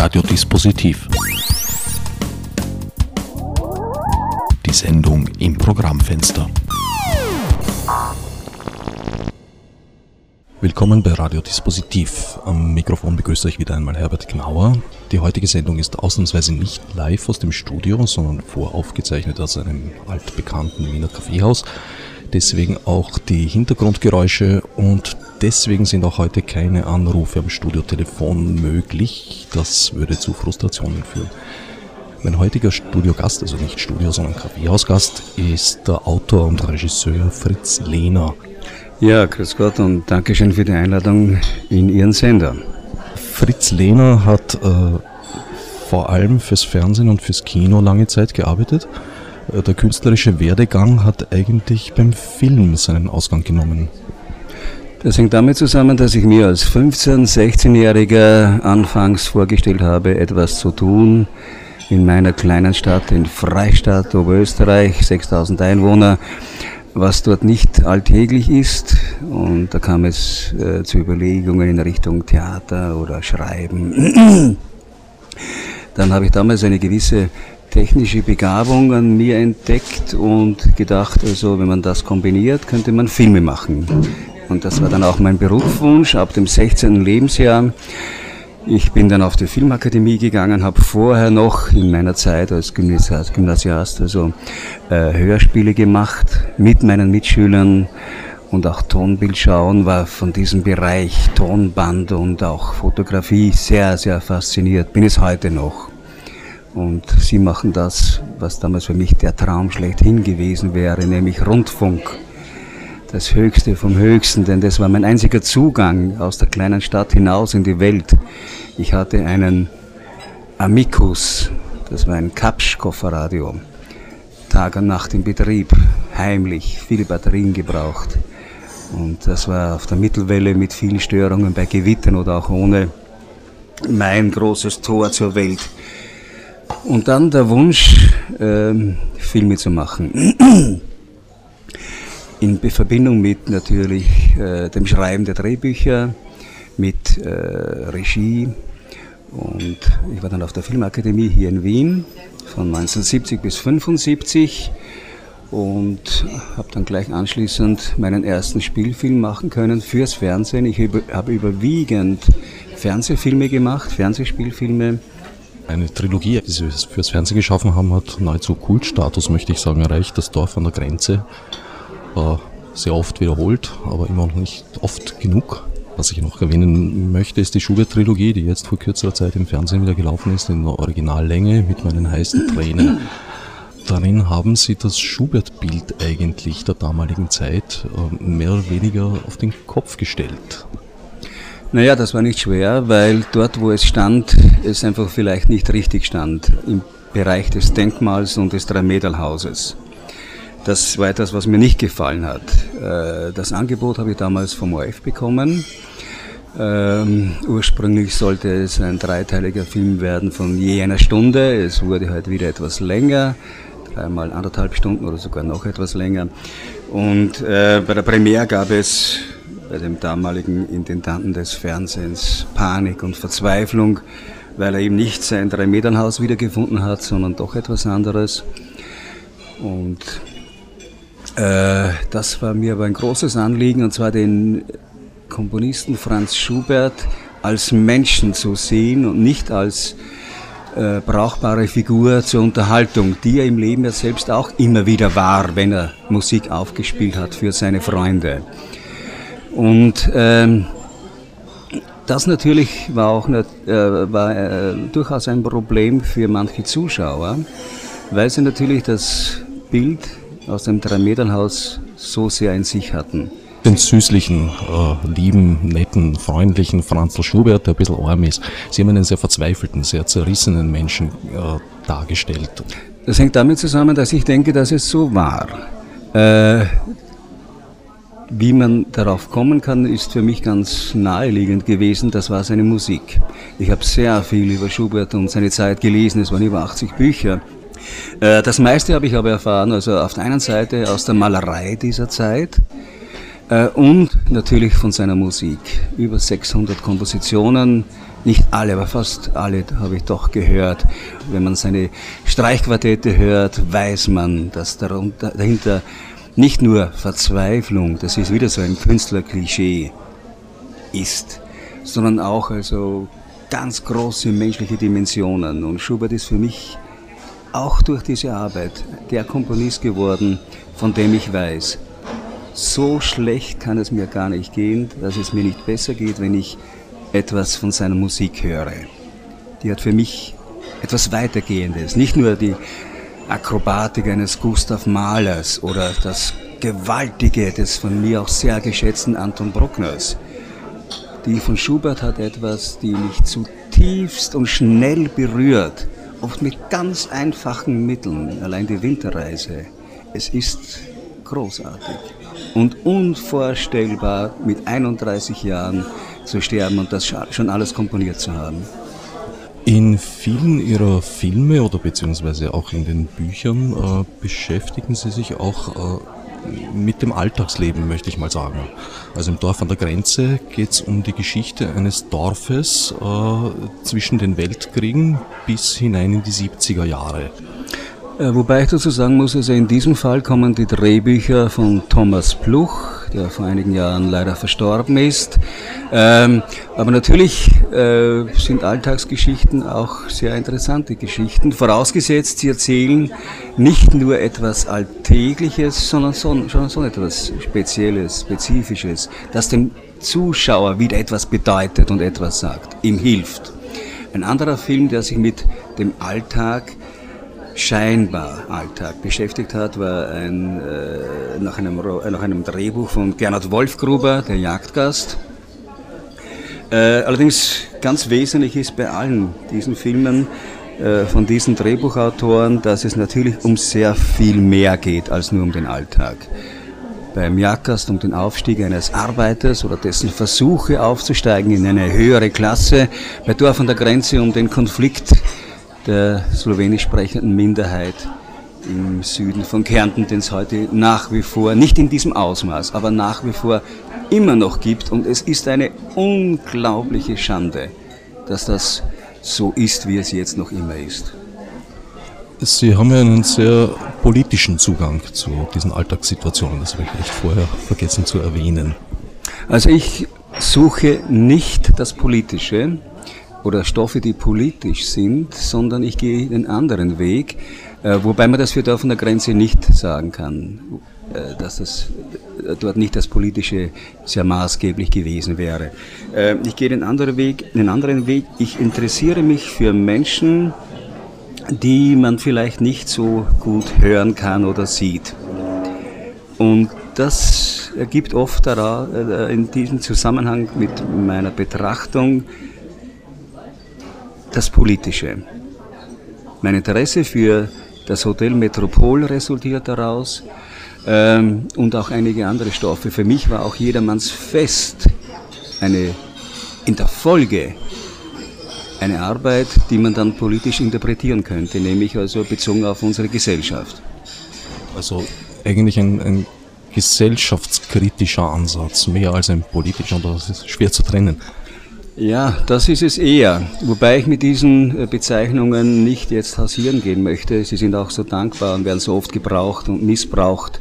Radiodispositiv. Die Sendung im Programmfenster. Willkommen bei Radiodispositiv. Am Mikrofon begrüße ich wieder einmal Herbert Gnauer. Die heutige Sendung ist ausnahmsweise nicht live aus dem Studio, sondern voraufgezeichnet aus einem altbekannten Wiener Kaffeehaus. Deswegen auch die Hintergrundgeräusche und deswegen sind auch heute keine Anrufe am Studiotelefon möglich. Das würde zu Frustrationen führen. Mein heutiger Studiogast, also nicht Studio, sondern Kaffeehausgast, ist der Autor und Regisseur Fritz Lehner. Ja, grüß Gott und Dankeschön für die Einladung in Ihren Sender. Fritz Lehner hat äh, vor allem fürs Fernsehen und fürs Kino lange Zeit gearbeitet. Äh, der künstlerische Werdegang hat eigentlich beim Film seinen Ausgang genommen. Das hängt damit zusammen, dass ich mir als 15-, 16-Jähriger anfangs vorgestellt habe, etwas zu tun in meiner kleinen Stadt in Freistadt, Oberösterreich, 6000 Einwohner, was dort nicht alltäglich ist. Und da kam es äh, zu Überlegungen in Richtung Theater oder Schreiben. Dann habe ich damals eine gewisse technische Begabung an mir entdeckt und gedacht, also wenn man das kombiniert, könnte man Filme machen. Und das war dann auch mein Berufswunsch ab dem 16. Lebensjahr. Ich bin dann auf die Filmakademie gegangen, habe vorher noch in meiner Zeit als Gymnasiast also äh, Hörspiele gemacht mit meinen Mitschülern und auch Tonbild schauen, war von diesem Bereich Tonband und auch Fotografie sehr, sehr fasziniert, bin es heute noch. Und sie machen das, was damals für mich der Traum schlechthin gewesen wäre, nämlich Rundfunk das Höchste vom Höchsten, denn das war mein einziger Zugang aus der kleinen Stadt hinaus in die Welt. Ich hatte einen Amicus, das war ein Kapsch-Kofferradio, Tag und Nacht im Betrieb, heimlich, viele Batterien gebraucht. Und das war auf der Mittelwelle mit vielen Störungen bei Gewittern oder auch ohne mein großes Tor zur Welt. Und dann der Wunsch, ähm, Filme zu machen in Verbindung mit natürlich äh, dem Schreiben der Drehbücher, mit äh, Regie. Und ich war dann auf der Filmakademie hier in Wien von 1970 bis 1975 und habe dann gleich anschließend meinen ersten Spielfilm machen können fürs Fernsehen. Ich habe überwiegend Fernsehfilme gemacht, Fernsehspielfilme. Eine Trilogie, die Sie fürs Fernsehen geschaffen haben, hat nahezu Kultstatus, möchte ich sagen, erreicht. Das Dorf an der Grenze sehr oft wiederholt, aber immer noch nicht oft genug. Was ich noch erwähnen möchte, ist die Schubert-Trilogie, die jetzt vor kürzerer Zeit im Fernsehen wieder gelaufen ist, in der Originallänge mit meinen heißen Tränen. Darin haben sie das Schubert-Bild eigentlich der damaligen Zeit äh, mehr oder weniger auf den Kopf gestellt. Naja, das war nicht schwer, weil dort, wo es stand, es einfach vielleicht nicht richtig stand. Im Bereich des Denkmals und des Dreimeterhauses. Das war etwas, was mir nicht gefallen hat. Äh, das Angebot habe ich damals vom ORF bekommen. Ähm, ursprünglich sollte es ein dreiteiliger Film werden von je einer Stunde. Es wurde halt wieder etwas länger, dreimal anderthalb Stunden oder sogar noch etwas länger. Und äh, bei der Premiere gab es bei dem damaligen Intendanten des Fernsehens Panik und Verzweiflung, weil er eben nicht sein Drei-Metern-Haus wiedergefunden hat, sondern doch etwas anderes. Und äh, das war mir aber ein großes Anliegen, und zwar den Komponisten Franz Schubert als Menschen zu sehen und nicht als äh, brauchbare Figur zur Unterhaltung, die er im Leben ja selbst auch immer wieder war, wenn er Musik aufgespielt hat für seine Freunde. Und ähm, das natürlich war auch nicht, äh, war, äh, durchaus ein Problem für manche Zuschauer, weil sie natürlich das Bild aus dem Dreimeternhaus so sehr in sich hatten. Den süßlichen, äh, lieben, netten, freundlichen Franzl Schubert, der ein bisschen arm ist. Sie haben einen sehr verzweifelten, sehr zerrissenen Menschen äh, dargestellt. Das hängt damit zusammen, dass ich denke, dass es so war. Wie man darauf kommen kann, ist für mich ganz naheliegend gewesen. Das war seine Musik. Ich habe sehr viel über Schubert und seine Zeit gelesen. Es waren über 80 Bücher. Äh, das meiste habe ich aber erfahren, also auf der einen Seite aus der Malerei dieser Zeit, Äh, und natürlich von seiner Musik. Über 600 Kompositionen, nicht alle, aber fast alle habe ich doch gehört. Wenn man seine Streichquartette hört, weiß man, dass darunter, dahinter nicht nur Verzweiflung, das ist wieder so ein Künstlerklischee, ist, sondern auch also ganz große menschliche Dimensionen. Und Schubert ist für mich auch durch diese Arbeit der Komponist geworden, von dem ich weiß, so schlecht kann es mir gar nicht gehen, dass es mir nicht besser geht, wenn ich etwas von seiner Musik höre. Die hat für mich etwas Weitergehendes, nicht nur die Akrobatik eines Gustav Mahlers oder das Gewaltige des von mir auch sehr geschätzten Anton Bruckners. Die von Schubert hat etwas, die mich zutiefst und schnell berührt, oft mit ganz einfachen Mitteln, allein die Winterreise. Es ist großartig und unvorstellbar, mit 31 Jahren zu sterben und das schon alles komponiert zu haben. In vielen Ihrer Filme oder beziehungsweise auch in den Büchern äh, beschäftigen Sie sich auch äh, mit dem Alltagsleben, möchte ich mal sagen. Also im Dorf an der Grenze geht es um die Geschichte eines Dorfes äh, zwischen den Weltkriegen bis hinein in die 70er Jahre. Äh, wobei ich dazu sagen muss, also in diesem Fall kommen die Drehbücher von Thomas Pluch, der vor einigen Jahren leider verstorben ist. Ähm, aber natürlich äh, sind Alltagsgeschichten auch sehr interessante Geschichten, vorausgesetzt, sie erzählen nicht nur etwas Alltägliches, sondern so, schon so etwas Spezielles, Spezifisches, das dem Zuschauer wieder etwas bedeutet und etwas sagt, ihm hilft. Ein anderer Film, der sich mit dem Alltag scheinbar Alltag beschäftigt hat, war ein, äh, nach, einem, nach einem Drehbuch von Gernot Wolfgruber, der Jagdgast. Äh, allerdings ganz wesentlich ist bei allen diesen Filmen äh, von diesen Drehbuchautoren, dass es natürlich um sehr viel mehr geht als nur um den Alltag. Beim Jagdgast um den Aufstieg eines Arbeiters oder dessen Versuche aufzusteigen in eine höhere Klasse, bei Dorf an der Grenze um den Konflikt der slowenisch sprechenden Minderheit im Süden von Kärnten, den es heute nach wie vor, nicht in diesem Ausmaß, aber nach wie vor immer noch gibt. Und es ist eine unglaubliche Schande, dass das so ist, wie es jetzt noch immer ist. Sie haben ja einen sehr politischen Zugang zu diesen Alltagssituationen. Das habe ich echt vorher vergessen zu erwähnen. Also ich suche nicht das Politische, oder Stoffe, die politisch sind, sondern ich gehe einen anderen Weg, äh, wobei man das für Dorf an der Grenze nicht sagen kann, äh, dass das äh, dort nicht das Politische sehr maßgeblich gewesen wäre. Ich gehe einen anderen Weg, einen anderen Weg. Ich interessiere mich für Menschen, die man vielleicht nicht so gut hören kann oder sieht. Und das ergibt oft in diesem Zusammenhang mit meiner Betrachtung das Politische. Mein Interesse für das Hotel Metropol resultiert daraus ähm, und auch einige andere Stoffe. Für mich war auch Jedermanns Fest eine in der Folge eine Arbeit, die man dann politisch interpretieren könnte, nämlich also bezogen auf unsere Gesellschaft. Also eigentlich ein, ein gesellschaftskritischer Ansatz, mehr als ein politischer, und das ist schwer zu trennen. Ja, das ist es eher. Wobei ich mit diesen äh, Bezeichnungen nicht jetzt hausieren gehen möchte. Sie sind auch so dankbar und werden so oft gebraucht und missbraucht.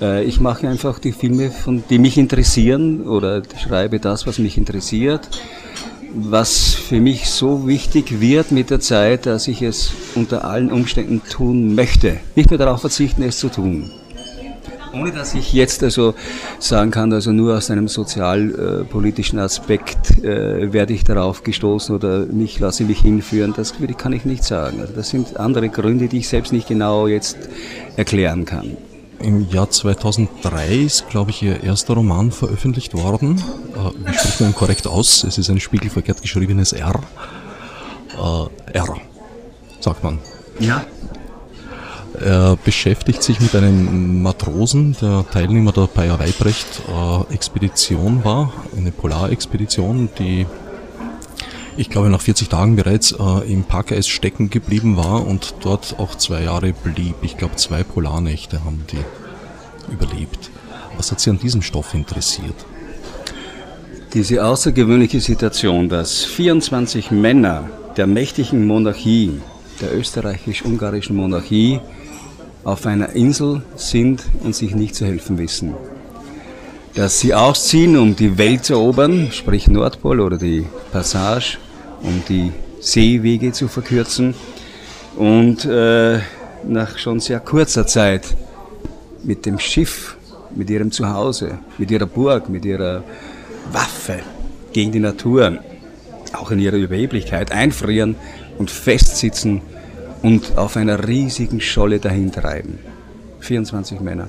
Äh, ich mache einfach die Filme, die mich interessieren oder schreibe das, was mich interessiert. Was für mich so wichtig wird mit der Zeit, dass ich es unter allen Umständen tun möchte. Nicht mehr darauf verzichten, es zu tun. Ohne dass ich jetzt also sagen kann, also nur aus einem sozialpolitischen Aspekt äh, werde ich darauf gestoßen oder mich lasse mich hinführen, das kann ich nicht sagen. Also das sind andere Gründe, die ich selbst nicht genau jetzt erklären kann. Im Jahr 2003 ist, glaube ich, Ihr erster Roman veröffentlicht worden. Äh, wie spricht man ihn korrekt aus? Es ist ein spiegelverkehrt geschriebenes R. Äh, R, sagt man. Ja, er beschäftigt sich mit einem Matrosen, der Teilnehmer der Bayer Weibrecht äh, war, eine Polarexpedition, die ich glaube nach 40 Tagen bereits äh, im Packeis stecken geblieben war und dort auch zwei Jahre blieb. Ich glaube zwei Polarnächte haben die überlebt. Was hat Sie an diesem Stoff interessiert? Diese außergewöhnliche Situation, dass 24 Männer der mächtigen Monarchie, der österreichisch-ungarischen Monarchie, auf einer Insel sind und sich nicht zu helfen wissen. Dass sie ausziehen, um die Welt zu erobern, sprich Nordpol oder die Passage, um die Seewege zu verkürzen und äh, nach schon sehr kurzer Zeit mit dem Schiff, mit ihrem Zuhause, mit ihrer Burg, mit ihrer Waffe gegen die Natur, auch in ihrer Überheblichkeit, einfrieren und festsitzen und auf einer riesigen Scholle dahintreiben. 24 Männer.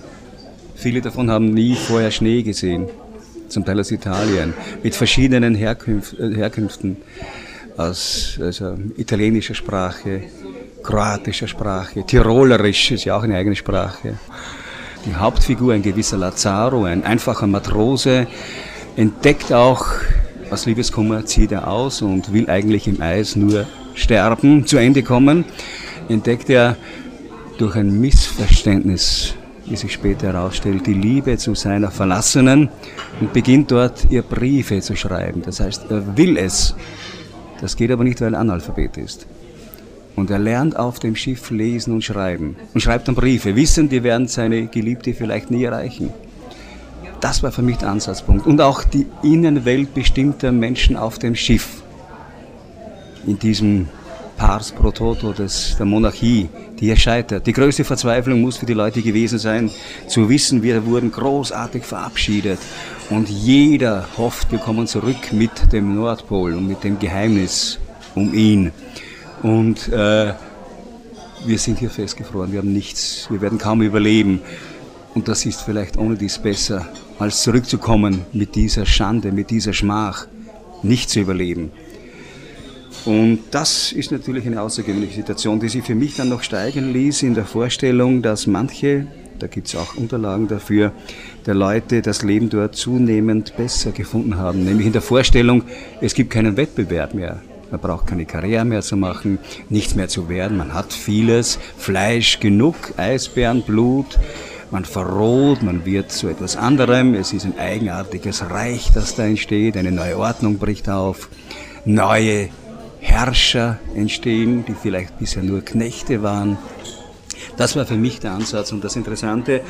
Viele davon haben nie vorher Schnee gesehen, zum Teil aus Italien, mit verschiedenen Herkünf äh, Herkünften, aus also italienischer Sprache, kroatischer Sprache, tirolerisch ist ja auch eine eigene Sprache. Die Hauptfigur, ein gewisser Lazaro, ein einfacher Matrose, entdeckt auch, aus Liebeskummer zieht er aus und will eigentlich im Eis nur sterben, zu Ende kommen, entdeckt er durch ein Missverständnis, wie sich später herausstellt, die Liebe zu seiner Verlassenen und beginnt dort ihr Briefe zu schreiben. Das heißt, er will es. Das geht aber nicht, weil er Analphabet ist. Und er lernt auf dem Schiff lesen und schreiben und schreibt dann Briefe, wissend, die werden seine Geliebte vielleicht nie erreichen. Das war für mich der Ansatzpunkt. Und auch die Innenwelt bestimmter Menschen auf dem Schiff. In diesem Pars pro Toto des, der Monarchie, die hier scheitert. Die größte Verzweiflung muss für die Leute gewesen sein, zu wissen, wir wurden großartig verabschiedet. Und jeder hofft, wir kommen zurück mit dem Nordpol und mit dem Geheimnis um ihn. Und äh, wir sind hier festgefroren, wir haben nichts, wir werden kaum überleben. Und das ist vielleicht ohne dies besser, als zurückzukommen mit dieser Schande, mit dieser Schmach, nicht zu überleben. Und das ist natürlich eine außergewöhnliche Situation, die sich für mich dann noch steigen ließ in der Vorstellung, dass manche, da gibt es auch Unterlagen dafür, der Leute das Leben dort zunehmend besser gefunden haben. Nämlich in der Vorstellung, es gibt keinen Wettbewerb mehr. Man braucht keine Karriere mehr zu machen, nichts mehr zu werden. Man hat vieles, Fleisch genug, Eisbären, Blut, man verroht, man wird zu etwas anderem, es ist ein eigenartiges Reich, das da entsteht, eine neue Ordnung bricht auf, neue Herrscher entstehen, die vielleicht bisher nur Knechte waren. Das war für mich der Ansatz und das Interessante.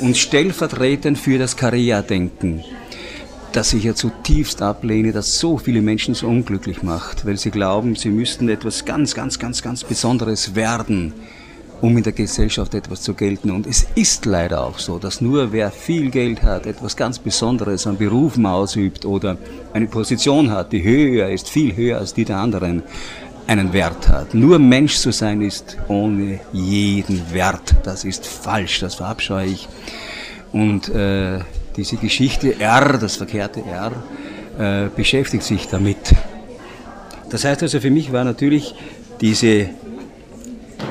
Und stellvertretend für das Karrieredenken, das ich ja zutiefst ablehne, das so viele Menschen so unglücklich macht, weil sie glauben, sie müssten etwas ganz, ganz, ganz, ganz Besonderes werden um in der Gesellschaft etwas zu gelten. Und es ist leider auch so, dass nur wer viel Geld hat, etwas ganz Besonderes an Berufen ausübt oder eine Position hat, die höher ist, viel höher als die der anderen, einen Wert hat. Nur Mensch zu sein ist ohne jeden Wert. Das ist falsch, das verabscheue ich. Und äh, diese Geschichte R, das verkehrte R, äh, beschäftigt sich damit. Das heißt also, für mich war natürlich diese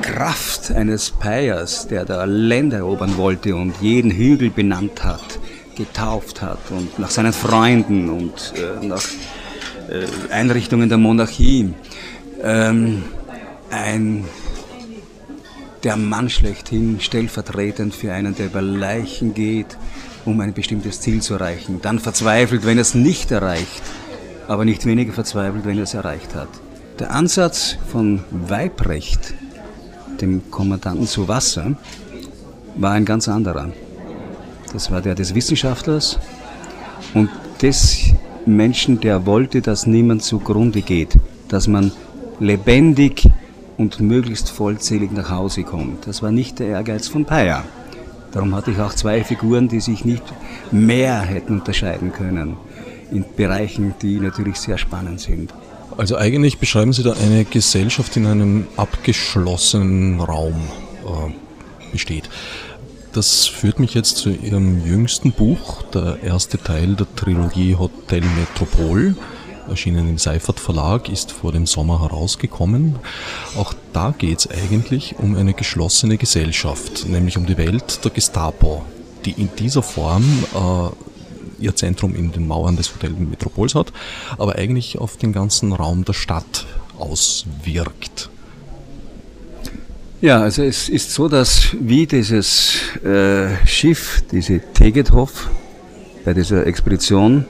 Kraft eines Payers, der da Länder erobern wollte und jeden Hügel benannt hat, getauft hat und nach seinen Freunden und äh, nach äh, Einrichtungen der Monarchie, ähm, ein der Mann schlechthin stellvertretend für einen, der über Leichen geht, um ein bestimmtes Ziel zu erreichen. Dann verzweifelt, wenn er es nicht erreicht, aber nicht weniger verzweifelt, wenn er es erreicht hat. Der Ansatz von Weibrecht dem Kommandanten zu Wasser, war ein ganz anderer. Das war der des Wissenschaftlers und des Menschen, der wollte, dass niemand zugrunde geht, dass man lebendig und möglichst vollzählig nach Hause kommt. Das war nicht der Ehrgeiz von Peyer. Darum hatte ich auch zwei Figuren, die sich nicht mehr hätten unterscheiden können in Bereichen, die natürlich sehr spannend sind. Also eigentlich beschreiben Sie da eine Gesellschaft in einem abgeschlossenen Raum äh, besteht. Das führt mich jetzt zu Ihrem jüngsten Buch, der erste Teil der Trilogie Hotel Metropol, erschienen im Seifert Verlag, ist vor dem Sommer herausgekommen. Auch da geht es eigentlich um eine geschlossene Gesellschaft, nämlich um die Welt der Gestapo, die in dieser Form äh, ihr Zentrum in den Mauern des Hotel Metropols hat, aber eigentlich auf den ganzen Raum der Stadt auswirkt. Ja, also es ist so, dass wie dieses äh, Schiff, diese Tegethoff, bei dieser Expedition,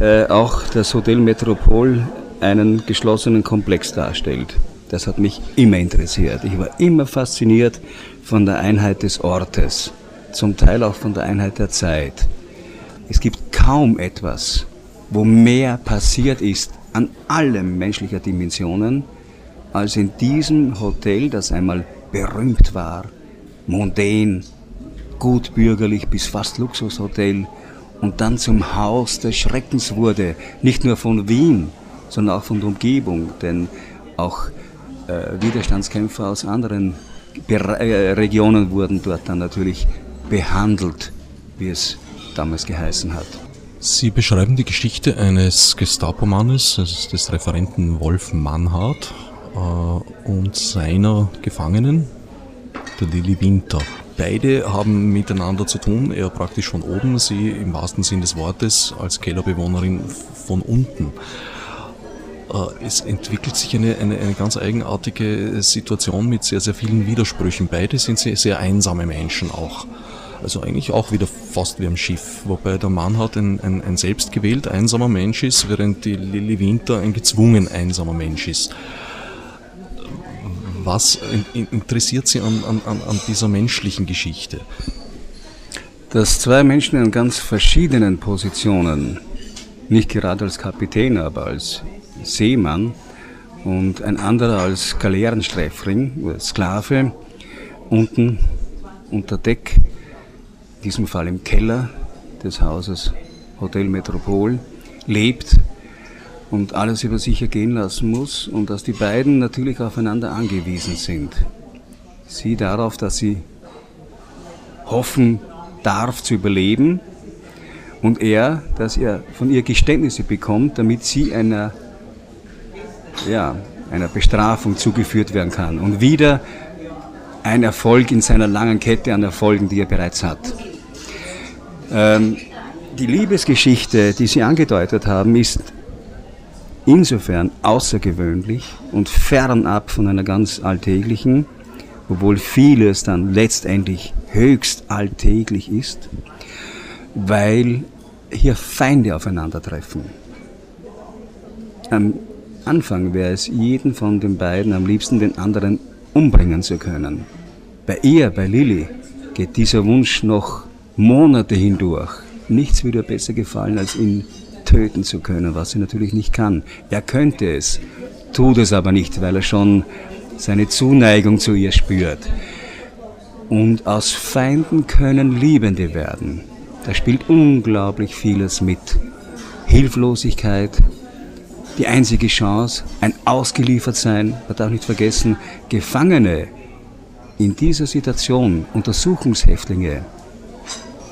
äh, auch das Hotel Metropol einen geschlossenen Komplex darstellt. Das hat mich immer interessiert. Ich war immer fasziniert von der Einheit des Ortes, zum Teil auch von der Einheit der Zeit. Es gibt kaum etwas, wo mehr passiert ist an allen menschlichen Dimensionen, als in diesem Hotel, das einmal berühmt war, mondän, gutbürgerlich bis fast Luxushotel und dann zum Haus des Schreckens wurde, nicht nur von Wien, sondern auch von der Umgebung, denn auch äh, Widerstandskämpfer aus anderen Bere äh, Regionen wurden dort dann natürlich behandelt, wie es damals geheißen hat. Sie beschreiben die Geschichte eines Gestapo-Mannes, des Referenten Wolf Mannhardt äh, und seiner Gefangenen, der Lilly Winter. Beide haben miteinander zu tun, er praktisch von oben, sie im wahrsten Sinn des Wortes als Kellerbewohnerin von unten. Äh, es entwickelt sich eine, eine, eine ganz eigenartige Situation mit sehr, sehr vielen Widersprüchen. Beide sind sehr, sehr einsame Menschen auch. Also eigentlich auch wieder fast wie am Schiff, wobei der Mann hat ein, ein, ein selbstgewählt einsamer Mensch ist, während die Lilly Winter ein gezwungen einsamer Mensch ist. Was interessiert Sie an, an, an dieser menschlichen Geschichte? Dass zwei Menschen in ganz verschiedenen Positionen, nicht gerade als Kapitän, aber als Seemann und ein anderer als Galeerensträfling oder Sklave unten unter Deck, diesem Fall im Keller des Hauses Hotel Metropol, lebt und alles über sich ergehen lassen muss und dass die beiden natürlich aufeinander angewiesen sind. Sie darauf, dass sie hoffen darf zu überleben und er, dass er von ihr Geständnisse bekommt, damit sie einer ja, einer Bestrafung zugeführt werden kann. Und wieder ein Erfolg in seiner langen Kette an Erfolgen, die er bereits hat. Ähm, die Liebesgeschichte, die Sie angedeutet haben, ist insofern außergewöhnlich und fernab von einer ganz alltäglichen, obwohl vieles dann letztendlich höchst alltäglich ist, weil hier Feinde aufeinandertreffen. Am Anfang wäre es jeden von den beiden am liebsten den anderen umbringen zu können. Bei ihr, bei Lilly, geht dieser Wunsch noch Monate hindurch. Nichts würde besser gefallen, als ihn töten zu können, was sie natürlich nicht kann. Er könnte es, tut es aber nicht, weil er schon seine Zuneigung zu ihr spürt. Und aus Feinden können Liebende werden. Da spielt unglaublich vieles mit. Hilflosigkeit, die einzige Chance, ein Ausgeliefertsein. Man darf nicht vergessen, Gefangene in dieser Situation, Untersuchungshäftlinge,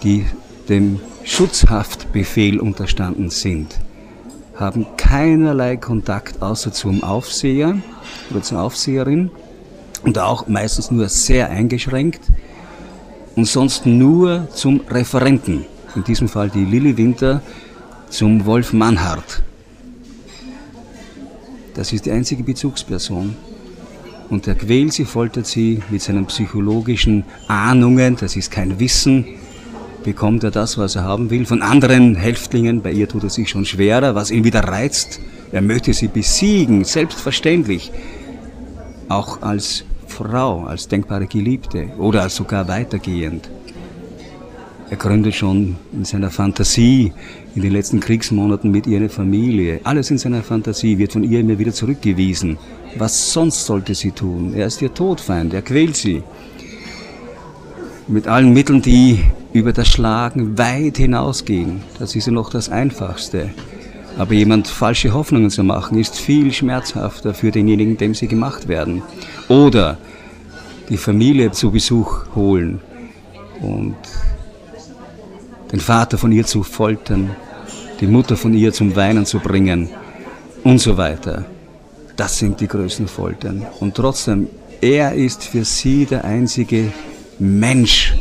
die dem Schutzhaftbefehl unterstanden sind, haben keinerlei Kontakt außer zum Aufseher oder zur Aufseherin und auch meistens nur sehr eingeschränkt und sonst nur zum Referenten, in diesem Fall die Lilly Winter, zum Wolf Mannhardt. Das ist die einzige Bezugsperson. Und er quält sie, foltert sie mit seinen psychologischen Ahnungen, das ist kein Wissen, bekommt er das, was er haben will. Von anderen Häftlingen, bei ihr tut er sich schon schwerer, was ihn wieder reizt. Er möchte sie besiegen, selbstverständlich. Auch als Frau, als denkbare Geliebte oder sogar weitergehend. Er gründet schon in seiner Fantasie in den letzten Kriegsmonaten mit ihrer Familie. Alles in seiner Fantasie wird von ihr immer wieder zurückgewiesen. Was sonst sollte sie tun? Er ist ihr Todfeind, er quält sie. Mit allen Mitteln, die über das Schlagen weit hinausgehen. Das ist ja noch das Einfachste. Aber jemand falsche Hoffnungen zu machen, ist viel schmerzhafter für denjenigen, dem sie gemacht werden. Oder die Familie zu Besuch holen und den Vater von ihr zu foltern, die Mutter von ihr zum Weinen zu bringen und so weiter. Das sind die größten Foltern. Und trotzdem, er ist für sie der einzige Mensch,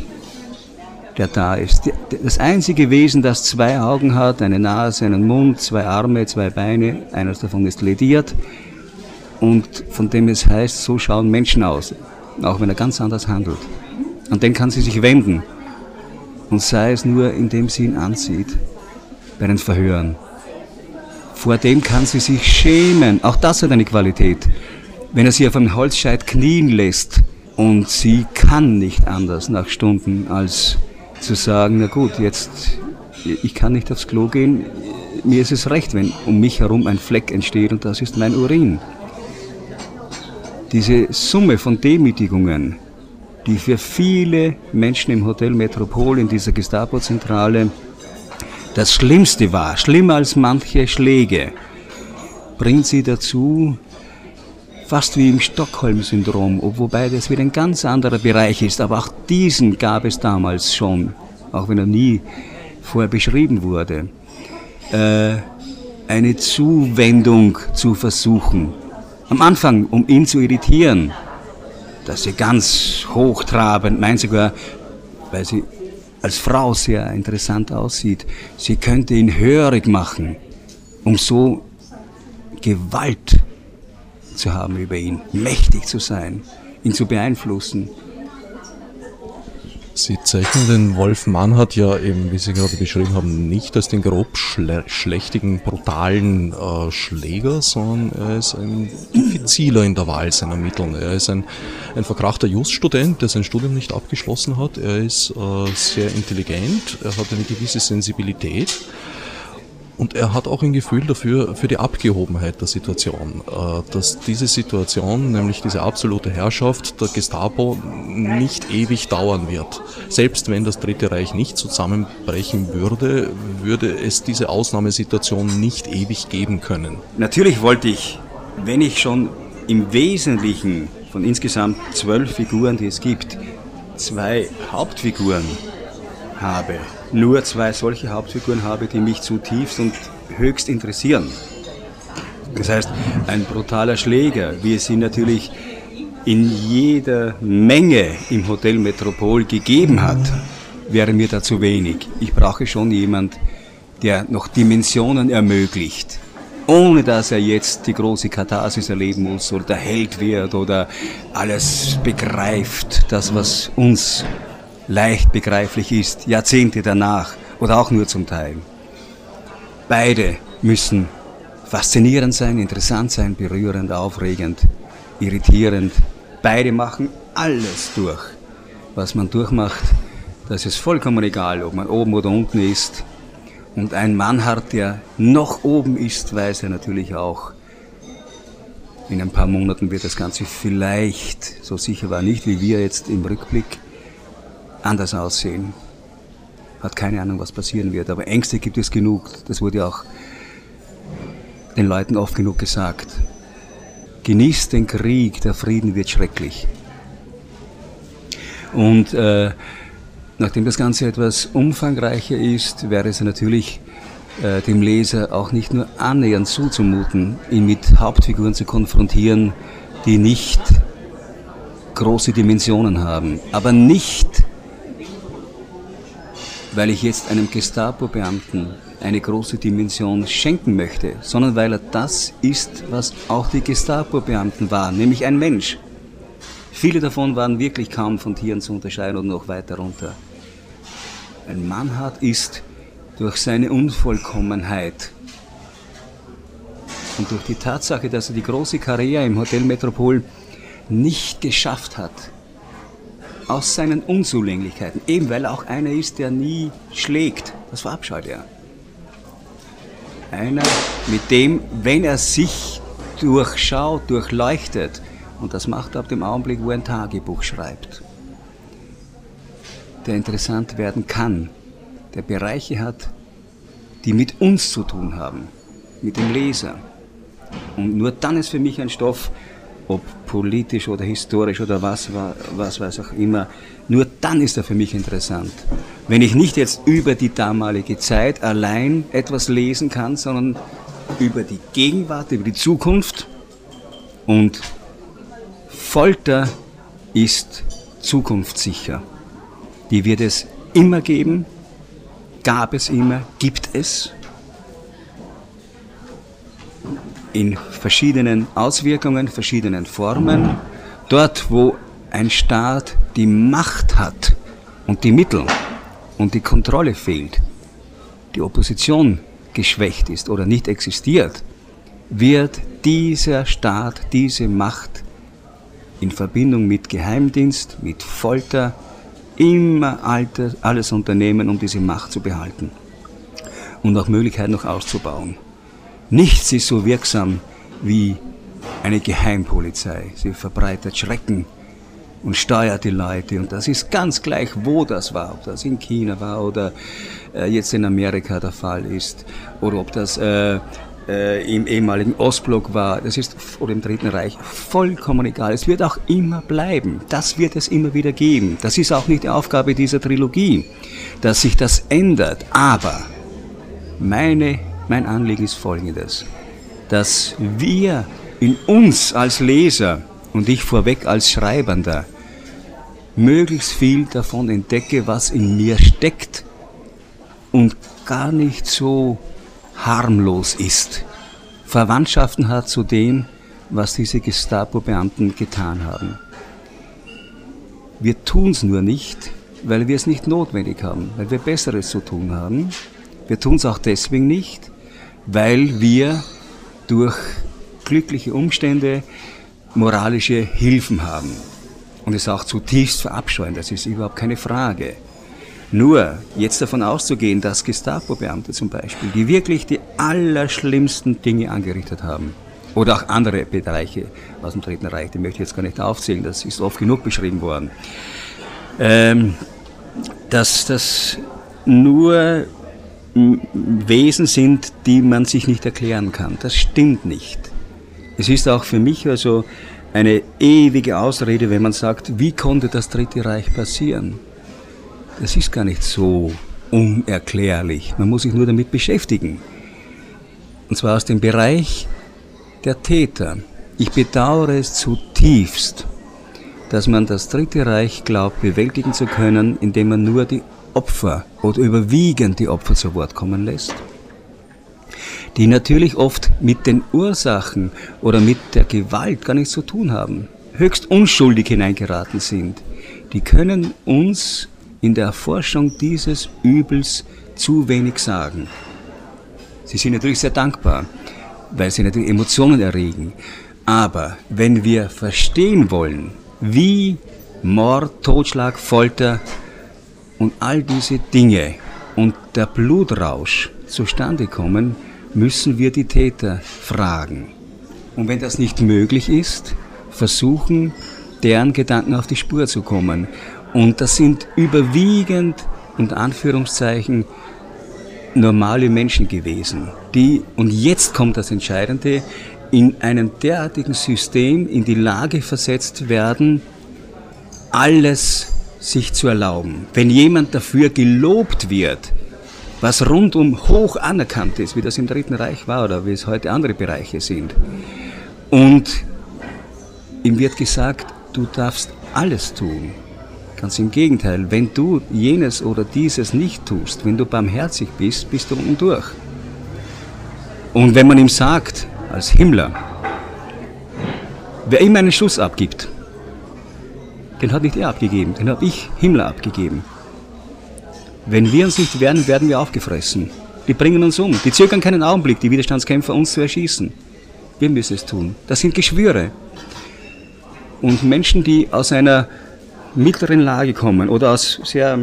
der da ist. Das einzige Wesen, das zwei Augen hat, eine Nase, einen Mund, zwei Arme, zwei Beine, eines davon ist lediert und von dem es heißt, so schauen Menschen aus. auch wenn er ganz anders handelt. An den kann sie sich wenden. Und sei es nur, indem sie ihn ansieht, bei den Verhören. Vor dem kann sie sich schämen. Auch das hat eine Qualität. Wenn er sie auf einem Holzscheit knien lässt und sie kann nicht anders nach Stunden als zu sagen, na gut, jetzt, ich kann nicht aufs Klo gehen, mir ist es recht, wenn um mich herum ein Fleck entsteht und das ist mein Urin. Diese Summe von Demütigungen, die für viele Menschen im Hotel Metropol in dieser Gestapo-Zentrale das Schlimmste war, schlimmer als manche Schläge, bringt sie dazu, fast wie im Stockholm-Syndrom, wobei das wieder ein ganz anderer Bereich ist, aber auch diesen gab es damals schon, auch wenn er nie vorher beschrieben wurde, äh, eine Zuwendung zu versuchen. Am Anfang, um ihn zu irritieren, dass sie ganz hochtrabend, meint sogar, weil sie als Frau sehr interessant aussieht, sie könnte ihn hörig machen, um so Gewalt zu haben über ihn, mächtig zu sein, ihn zu beeinflussen. Sie zeichnen den Wolf Mannhardt ja eben, wie Sie gerade beschrieben haben, nicht als den grob schle schlechtigen, brutalen äh, Schläger, sondern er ist ein diffiziler in der Wahl seiner Mittel. Er ist ein, ein verkrachter Just-Student, der sein Studium nicht abgeschlossen hat. Er ist äh, sehr intelligent, er hat eine gewisse Sensibilität und er hat auch ein Gefühl dafür, für die Abgehobenheit der Situation. Äh, dass diese Situation, nämlich diese absolute Herrschaft der Gestapo, nicht ewig dauern wird. Selbst wenn das Dritte Reich nicht zusammenbrechen würde, würde es diese Ausnahmesituation nicht ewig geben können. Natürlich wollte ich, wenn ich schon im Wesentlichen von insgesamt zwölf Figuren, die es gibt, zwei Hauptfiguren habe, nur zwei solche Hauptfiguren habe, die mich zutiefst und höchst interessieren. Das heißt, ein brutaler Schläger, wie es ihn natürlich in jeder Menge im Hotel Metropol gegeben hat, wäre mir da zu wenig. Ich brauche schon jemand, der noch Dimensionen ermöglicht, ohne dass er jetzt die große Katharsis erleben muss oder der Held wird oder alles begreift, das was uns leicht begreiflich ist, Jahrzehnte danach oder auch nur zum Teil. Beide müssen faszinierend sein, interessant sein, berührend, aufregend, irritierend. Beide machen alles durch, was man durchmacht. Das ist vollkommen egal, ob man oben oder unten ist. Und ein Mann hat, der noch oben ist, weiß er natürlich auch, in ein paar Monaten wird das Ganze vielleicht, so sicher war nicht wie wir jetzt im Rückblick, anders aussehen. Hat keine Ahnung, was passieren wird, aber Ängste gibt es genug. Das wurde auch den Leuten oft genug gesagt. Genießt den Krieg, der Frieden wird schrecklich. Und äh, nachdem das Ganze etwas umfangreicher ist, wäre es natürlich äh, dem Leser auch nicht nur annähernd zuzumuten, ihn mit Hauptfiguren zu konfrontieren, die nicht große Dimensionen haben, aber nicht weil ich jetzt einem Gestapo-Beamten eine große Dimension schenken möchte, sondern weil er das ist, was auch die Gestapo-Beamten waren, nämlich ein Mensch. Viele davon waren wirklich kaum von Tieren zu unterscheiden und noch weiter runter. Ein Mannhardt ist durch seine Unvollkommenheit und durch die Tatsache, dass er die große Karriere im Hotel Metropol nicht geschafft hat, aus seinen Unzulänglichkeiten, eben weil er auch einer ist, der nie schlägt. Das verabscheut er. Einer, mit dem, wenn er sich durchschaut, durchleuchtet, und das macht er ab dem Augenblick, wo er ein Tagebuch schreibt, der interessant werden kann, der Bereiche hat, die mit uns zu tun haben, mit dem Leser. Und nur dann ist für mich ein Stoff, ob politisch oder historisch oder was, was weiß auch immer, nur dann ist er für mich interessant. Wenn ich nicht jetzt über die damalige Zeit allein etwas lesen kann, sondern über die Gegenwart, über die Zukunft und Folter ist zukunftssicher. Die wird es immer geben, gab es immer, gibt es in verschiedenen Auswirkungen, verschiedenen Formen. Dort, wo ein Staat die Macht hat und die Mittel und die Kontrolle fehlt, die Opposition geschwächt ist oder nicht existiert, wird dieser Staat, diese Macht in Verbindung mit Geheimdienst, mit Folter, immer alles unternehmen, um diese Macht zu behalten und auch Möglichkeiten noch auszubauen. Nichts ist so wirksam wie eine Geheimpolizei. Sie verbreitet Schrecken und steuert die Leute. Und das ist ganz gleich, wo das war. Ob das in China war oder äh, jetzt in Amerika der Fall ist. Oder ob das äh, äh, im ehemaligen Ostblock war. Das ist, oder im Dritten Reich. Vollkommen egal. Es wird auch immer bleiben. Das wird es immer wieder geben. Das ist auch nicht die Aufgabe dieser Trilogie, dass sich das ändert. Aber meine, mein Anliegen ist folgendes. Dass wir in uns als Leser und ich vorweg als Schreibender möglichst viel davon entdecke, was in mir steckt und gar nicht so harmlos ist. Verwandtschaften hat zu dem, was diese Gestapo-Beamten getan haben. Wir tun es nur nicht, weil wir es nicht notwendig haben, weil wir Besseres zu tun haben. Wir tun es auch deswegen nicht, weil wir durch glückliche Umstände moralische Hilfen haben und es auch zutiefst verabscheuen, das ist überhaupt keine Frage. Nur jetzt davon auszugehen, dass Gestapo-Beamte zum Beispiel, die wirklich die allerschlimmsten Dinge angerichtet haben, oder auch andere Bereiche aus dem Dritten Reich, die möchte ich jetzt gar nicht aufzählen, das ist oft genug beschrieben worden, ähm, dass das nur Wesen sind, die man sich nicht erklären kann. Das stimmt nicht. Es ist auch für mich also eine ewige Ausrede, wenn man sagt, wie konnte das Dritte Reich passieren? Das ist gar nicht so unerklärlich. Man muss sich nur damit beschäftigen. Und zwar aus dem Bereich der Täter. Ich bedauere es zutiefst, dass man das Dritte Reich glaubt, bewältigen zu können, indem man nur die Opfer oder überwiegend die Opfer zu Wort kommen lässt die natürlich oft mit den Ursachen oder mit der Gewalt gar nichts zu tun haben, höchst unschuldig hineingeraten sind, die können uns in der Erforschung dieses Übels zu wenig sagen. Sie sind natürlich sehr dankbar, weil sie natürlich Emotionen erregen. Aber wenn wir verstehen wollen, wie Mord, Totschlag, Folter und all diese Dinge und der Blutrausch zustande kommen, müssen wir die Täter fragen. Und wenn das nicht möglich ist, versuchen, deren Gedanken auf die Spur zu kommen. Und das sind überwiegend, unter Anführungszeichen, normale Menschen gewesen, die, und jetzt kommt das Entscheidende, in einem derartigen System in die Lage versetzt werden, alles sich zu erlauben. Wenn jemand dafür gelobt wird, was rundum hoch anerkannt ist, wie das im Dritten Reich war oder wie es heute andere Bereiche sind. Und ihm wird gesagt, du darfst alles tun. Ganz im Gegenteil, wenn du jenes oder dieses nicht tust, wenn du barmherzig bist, bist du unten durch. Und wenn man ihm sagt, als Himmler, wer immer einen Schuss abgibt, den hat nicht er abgegeben, den habe ich Himmler abgegeben. Wenn wir uns nicht wehren, werden wir aufgefressen. Die bringen uns um. Die zögern keinen Augenblick, die Widerstandskämpfer, uns zu erschießen. Wir müssen es tun. Das sind Geschwüre. Und Menschen, die aus einer mittleren Lage kommen oder aus sehr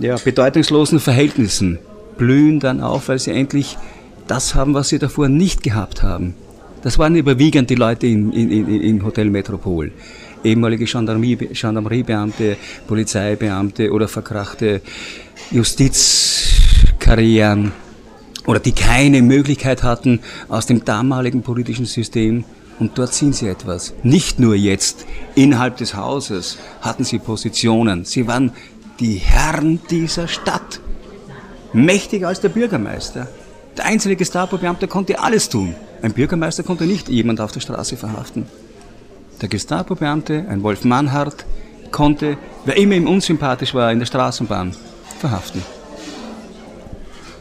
ja, bedeutungslosen Verhältnissen, blühen dann auf, weil sie endlich das haben, was sie davor nicht gehabt haben. Das waren überwiegend die Leute in, in, in Hotel Metropol ehemalige Gendarmerie, Gendarmeriebeamte, Polizeibeamte oder verkrachte Justizkarrieren oder die keine Möglichkeit hatten aus dem damaligen politischen System. Und dort sind sie etwas. Nicht nur jetzt innerhalb des Hauses hatten sie Positionen. Sie waren die Herren dieser Stadt. Mächtiger als der Bürgermeister. Der einzelne Gestapo-Beamte konnte alles tun. Ein Bürgermeister konnte nicht jemand auf der Straße verhaften. Der Gestapo-Beamte, ein Wolf Mannhardt, konnte, wer immer ihm unsympathisch war, in der Straßenbahn verhaften.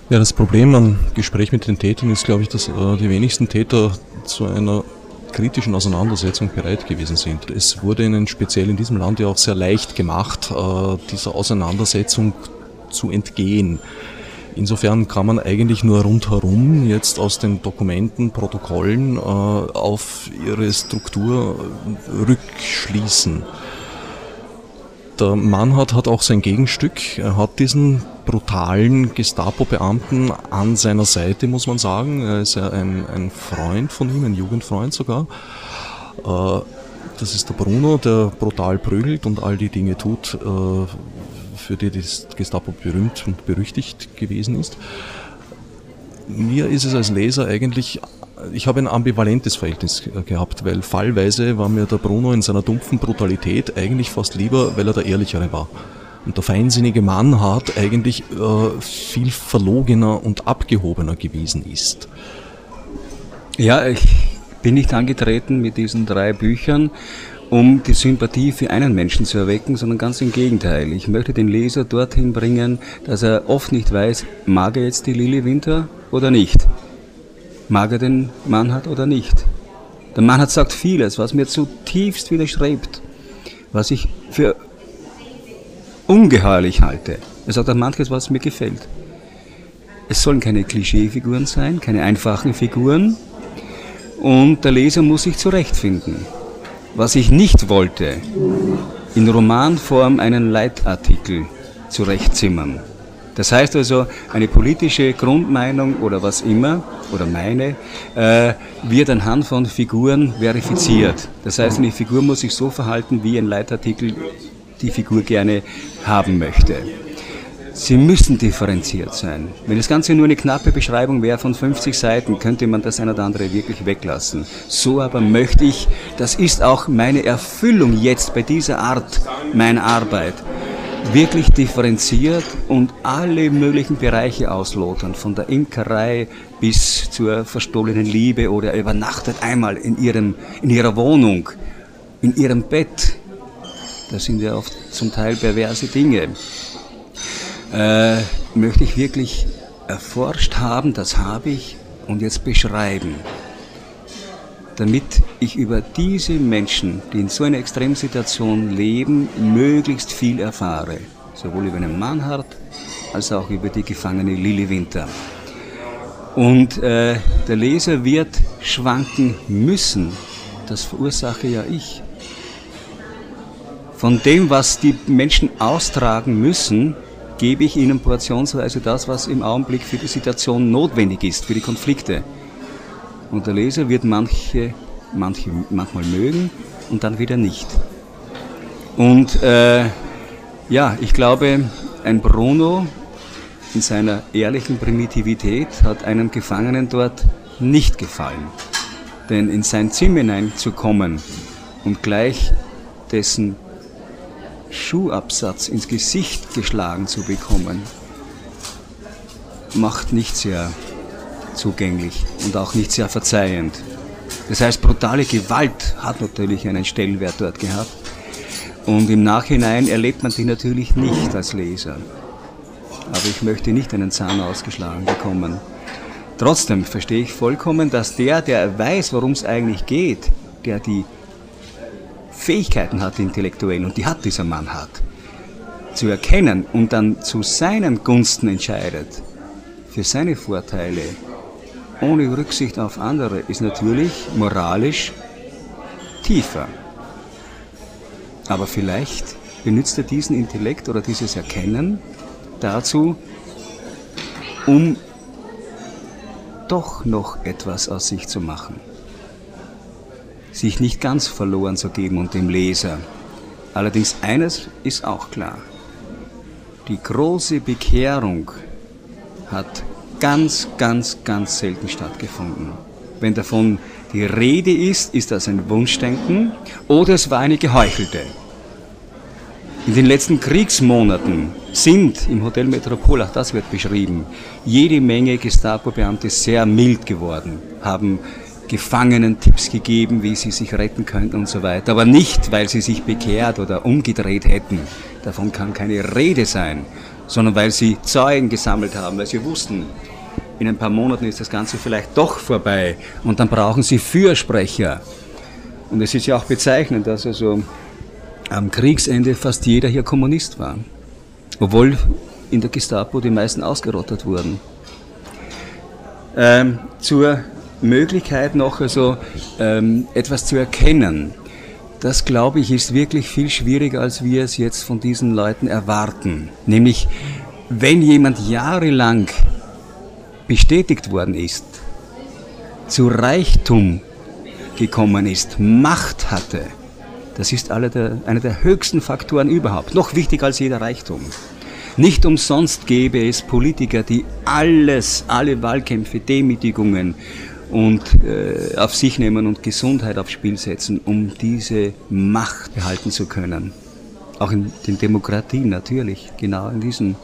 Ja, das Problem am Gespräch mit den Tätern ist, glaube ich, dass äh, die wenigsten Täter zu einer kritischen Auseinandersetzung bereit gewesen sind. Es wurde ihnen speziell in diesem Land ja auch sehr leicht gemacht, äh, dieser Auseinandersetzung zu entgehen. Insofern kann man eigentlich nur rundherum jetzt aus den Dokumenten, Protokollen äh, auf ihre Struktur rückschließen. Der Mannhardt hat auch sein Gegenstück. Er hat diesen brutalen Gestapo-Beamten an seiner Seite, muss man sagen. Er ist ja ein, ein Freund von ihm, ein Jugendfreund sogar. Äh, das ist der Bruno, der brutal prügelt und all die Dinge tut, äh, für die das Gestapo berühmt und berüchtigt gewesen ist. Mir ist es als Leser eigentlich, ich habe ein ambivalentes Verhältnis gehabt, weil fallweise war mir der Bruno in seiner dumpfen Brutalität eigentlich fast lieber, weil er der Ehrlichere war. Und der feinsinnige Mann hat eigentlich äh, viel verlogener und abgehobener gewesen ist. Ja, ich bin nicht angetreten mit diesen drei Büchern, um die Sympathie für einen Menschen zu erwecken, sondern ganz im Gegenteil. Ich möchte den Leser dorthin bringen, dass er oft nicht weiß, mag er jetzt die Lili Winter oder nicht. Mag er den Mann hat oder nicht. Der Mann hat sagt vieles, was mir zutiefst widerstrebt, was ich für ungeheuerlich halte. Er sagt auch manches, was mir gefällt. Es sollen keine Klischeefiguren sein, keine einfachen Figuren. Und der Leser muss sich zurechtfinden. Was ich nicht wollte, in Romanform einen Leitartikel zurechtzimmern. Das heißt also, eine politische Grundmeinung oder was immer, oder meine, äh, wird anhand von Figuren verifiziert. Das heißt, eine Figur muss sich so verhalten, wie ein Leitartikel die Figur gerne haben möchte. Sie müssen differenziert sein. Wenn das Ganze nur eine knappe Beschreibung wäre von 50 Seiten, könnte man das eine oder andere wirklich weglassen. So aber möchte ich, das ist auch meine Erfüllung jetzt bei dieser Art meiner Arbeit, wirklich differenziert und alle möglichen Bereiche ausloten, von der Imkerei bis zur verstohlenen Liebe oder übernachtet einmal in, ihrem, in ihrer Wohnung, in ihrem Bett. Das sind ja oft zum Teil perverse Dinge äh, möchte ich wirklich erforscht haben, das habe ich, und jetzt beschreiben, damit ich über diese Menschen, die in so einer Extremsituation leben, möglichst viel erfahre. Sowohl über einen Mannhardt als auch über die gefangene Lilly Winter. Und äh, der Leser wird schwanken müssen. Das verursache ja ich. Von dem, was die Menschen austragen müssen, gebe ich ihnen portionsweise das, was im Augenblick für die Situation notwendig ist, für die Konflikte. Und der Leser wird manche, manche manchmal mögen und dann wieder nicht. Und äh, ja, ich glaube, ein Bruno in seiner ehrlichen Primitivität hat einem Gefangenen dort nicht gefallen. Denn in sein Zimmer hineinzukommen und gleich dessen Schuhabsatz ins Gesicht geschlagen zu bekommen, macht nicht sehr zugänglich und auch nicht sehr verzeihend. Das heißt, brutale Gewalt hat natürlich einen Stellenwert dort gehabt. Und im Nachhinein erlebt man die natürlich nicht als Leser. Aber ich möchte nicht einen Zahn ausgeschlagen bekommen. Trotzdem verstehe ich vollkommen, dass der, der weiß, worum es eigentlich geht, der die Fähigkeiten hat intellektuell, und die hat dieser Mann hat, zu erkennen und dann zu seinen Gunsten entscheidet, für seine Vorteile, ohne Rücksicht auf andere, ist natürlich moralisch tiefer. Aber vielleicht benutzt er diesen Intellekt oder dieses Erkennen dazu, um doch noch etwas aus sich zu machen sich nicht ganz verloren zu geben und dem Leser. Allerdings eines ist auch klar. Die große Bekehrung hat ganz, ganz, ganz selten stattgefunden. Wenn davon die Rede ist, ist das ein Wunschdenken oder es war eine geheuchelte. In den letzten Kriegsmonaten sind im Hotel Metropol, auch das wird beschrieben, jede Menge Gestapo-Beamte sehr mild geworden, haben Gefangenen Tipps gegeben, wie sie sich retten könnten und so weiter. Aber nicht, weil sie sich bekehrt oder umgedreht hätten. Davon kann keine Rede sein, sondern weil sie Zeugen gesammelt haben, weil sie wussten, in ein paar Monaten ist das Ganze vielleicht doch vorbei und dann brauchen sie Fürsprecher. Und es ist ja auch bezeichnend, dass also am Kriegsende fast jeder hier Kommunist war. Obwohl in der Gestapo die meisten ausgerottet wurden. Ähm, zur Möglichkeit noch also ähm, etwas zu erkennen. Das glaube ich ist wirklich viel schwieriger, als wir es jetzt von diesen Leuten erwarten. Nämlich, wenn jemand jahrelang bestätigt worden ist, zu Reichtum gekommen ist, Macht hatte, das ist einer der, einer der höchsten Faktoren überhaupt, noch wichtiger als jeder Reichtum. Nicht umsonst gäbe es Politiker, die alles, alle Wahlkämpfe, Demütigungen und äh, auf sich nehmen und Gesundheit aufs Spiel setzen, um diese Macht behalten zu können. Auch in den Demokratien natürlich, genau in diesen.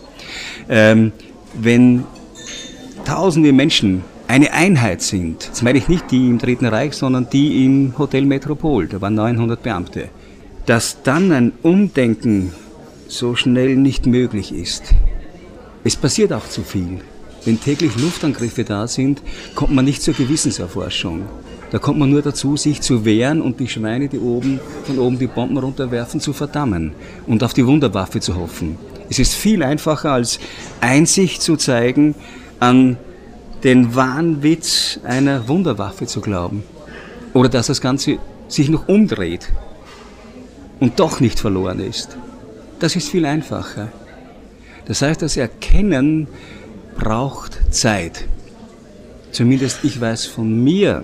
Ähm, wenn tausende Menschen eine Einheit sind, das meine ich nicht die im Dritten Reich, sondern die im Hotel Metropol, da waren 900 Beamte, dass dann ein Umdenken so schnell nicht möglich ist. Es passiert auch zu viel. Wenn täglich Luftangriffe da sind, kommt man nicht zur Gewissenserforschung. Da kommt man nur dazu, sich zu wehren und die Schweine, die oben von oben die Bomben runterwerfen, zu verdammen und auf die Wunderwaffe zu hoffen. Es ist viel einfacher, als Einsicht zu zeigen, an den Wahnwitz einer Wunderwaffe zu glauben. Oder dass das Ganze sich noch umdreht und doch nicht verloren ist. Das ist viel einfacher. Das heißt, das Erkennen braucht Zeit. Zumindest ich weiß von mir,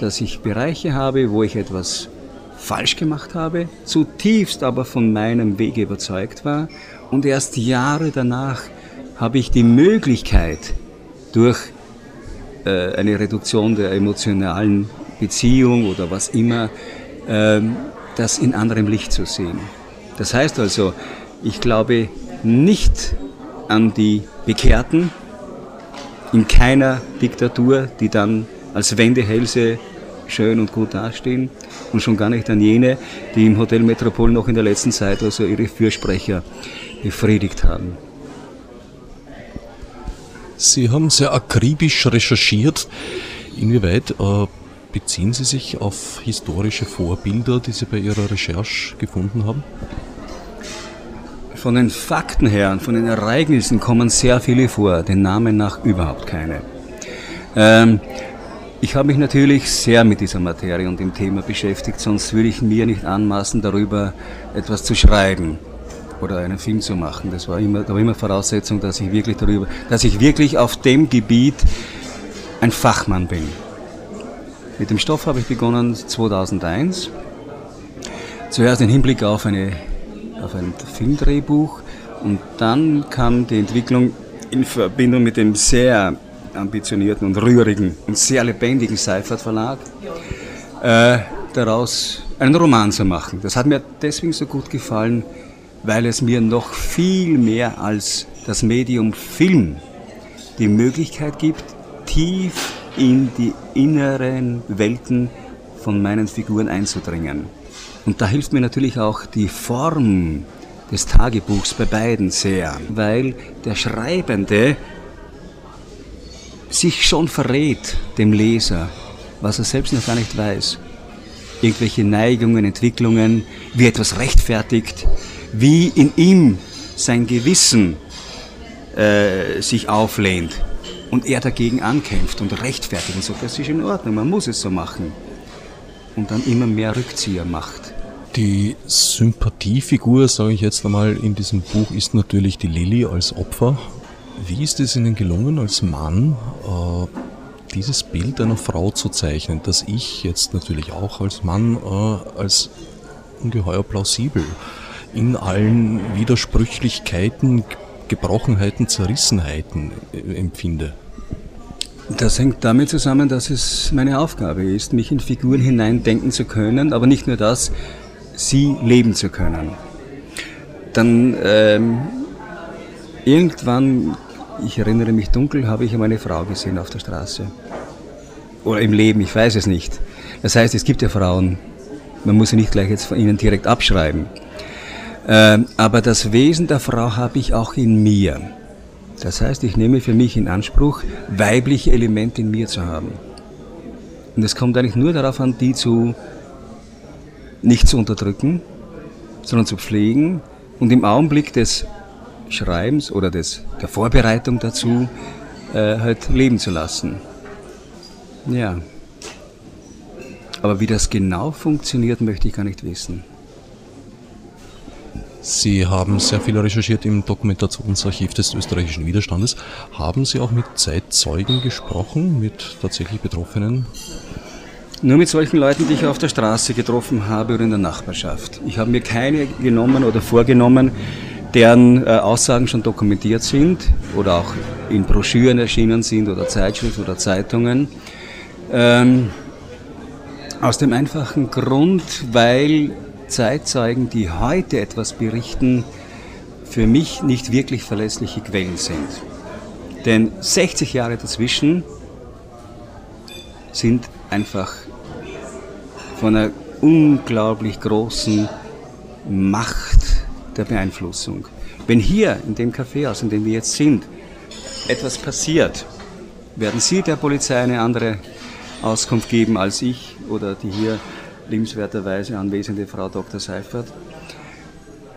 dass ich Bereiche habe, wo ich etwas falsch gemacht habe, zutiefst aber von meinem Weg überzeugt war und erst Jahre danach habe ich die Möglichkeit, durch äh, eine Reduktion der emotionalen Beziehung oder was immer, äh, das in anderem Licht zu sehen. Das heißt also, ich glaube nicht an die Bekehrten in keiner Diktatur, die dann als Wendehälse schön und gut dastehen und schon gar nicht an jene, die im Hotel Metropol noch in der letzten Zeit also ihre Fürsprecher befriedigt haben. Sie haben sehr akribisch recherchiert. Inwieweit äh, beziehen Sie sich auf historische Vorbilder, die Sie bei Ihrer Recherche gefunden haben? Von den Fakten her und von den Ereignissen kommen sehr viele vor, den Namen nach überhaupt keine. Ähm, ich habe mich natürlich sehr mit dieser Materie und dem Thema beschäftigt, sonst würde ich mir nicht anmaßen, darüber etwas zu schreiben oder einen Film zu machen. Das war immer, da war immer Voraussetzung, dass ich wirklich darüber, dass ich wirklich auf dem Gebiet ein Fachmann bin. Mit dem Stoff habe ich begonnen 2001. Zuerst im Hinblick auf, eine, auf ein Filmdrehbuch und dann kam die Entwicklung in Verbindung mit dem sehr ambitionierten und rührigen und sehr lebendigen Seifert Verlag, äh, daraus einen Roman zu machen. Das hat mir deswegen so gut gefallen, weil es mir noch viel mehr als das Medium Film die Möglichkeit gibt, tief in die inneren Welten von meinen Figuren einzudringen. Und da hilft mir natürlich auch die Form des Tagebuchs bei beiden sehr, weil der Schreibende sich schon verrät dem Leser, was er selbst noch gar nicht weiß. Irgendwelche Neigungen, Entwicklungen, wie etwas rechtfertigt, wie in ihm sein Gewissen äh, sich auflehnt und er dagegen ankämpft und rechtfertigt und sagt, das ist in Ordnung, man muss es so machen. Und dann immer mehr Rückzieher macht. Die Sympathiefigur, sage ich jetzt einmal, in diesem Buch ist natürlich die Lilly als Opfer. Wie ist es Ihnen gelungen, als Mann äh, dieses Bild einer Frau zu zeichnen, das ich jetzt natürlich auch als Mann äh, als ungeheuer plausibel in allen Widersprüchlichkeiten, Gebrochenheiten, Zerrissenheiten äh, empfinde. Das hängt damit zusammen, dass es meine Aufgabe ist, mich in Figuren hineindenken zu können, aber nicht nur das, sie leben zu können. Dann ähm, irgendwann, ich erinnere mich dunkel, habe ich eine Frau gesehen auf der Straße. Oder im Leben, ich weiß es nicht. Das heißt, es gibt ja Frauen, man muss sie nicht gleich jetzt von ihnen direkt abschreiben. Ähm, aber das Wesen der Frau habe ich auch in mir. Das heißt, ich nehme für mich in Anspruch, weibliche Elemente in mir zu haben. Und es kommt eigentlich nur darauf an, die zu nicht zu unterdrücken, sondern zu pflegen und im Augenblick des Schreibens oder des, der Vorbereitung dazu äh, halt leben zu lassen. Ja. Aber wie das genau funktioniert, möchte ich gar nicht wissen. Sie haben sehr viel recherchiert im Dokumentationsarchiv des österreichischen Widerstandes. Haben Sie auch mit Zeitzeugen gesprochen, mit tatsächlich Betroffenen? Nur mit solchen Leuten, die ich auf der Straße getroffen habe oder in der Nachbarschaft. Ich habe mir keine genommen oder vorgenommen, deren äh, Aussagen schon dokumentiert sind oder auch in Broschüren erschienen sind oder Zeitschriften oder Zeitungen. Ähm, aus dem einfachen Grund, weil Zeitzeugen, die heute etwas berichten, für mich nicht wirklich verlässliche Quellen sind. Denn 60 Jahre dazwischen sind einfach von einer unglaublich großen Macht der Beeinflussung. Wenn hier in dem Kaffeehaus, in dem wir jetzt sind, etwas passiert, werden Sie der Polizei eine andere Auskunft geben als ich oder die hier liebenswerterweise anwesende Frau Dr. Seifert.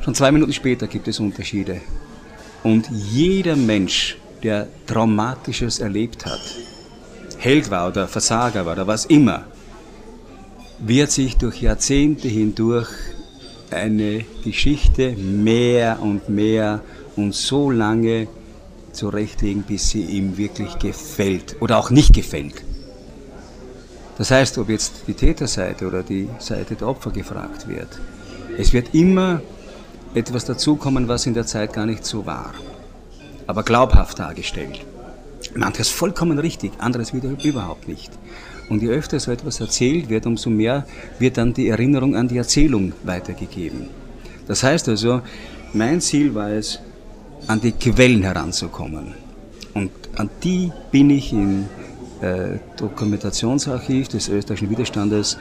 Schon zwei Minuten später gibt es Unterschiede. Und jeder Mensch, der Traumatisches erlebt hat, Held war oder Versager war oder was immer, wird sich durch Jahrzehnte hindurch eine Geschichte mehr und mehr und so lange zurechtlegen, bis sie ihm wirklich gefällt oder auch nicht gefällt. Das heißt, ob jetzt die Täterseite oder die Seite der Opfer gefragt wird, es wird immer etwas dazukommen, was in der Zeit gar nicht so war, aber glaubhaft dargestellt. Manches vollkommen richtig, anderes wieder überhaupt nicht. Und je öfter so etwas erzählt wird, umso mehr wird dann die Erinnerung an die Erzählung weitergegeben. Das heißt also, mein Ziel war es, an die Quellen heranzukommen. Und an die bin ich im äh, Dokumentationsarchiv des österreichischen Widerstandes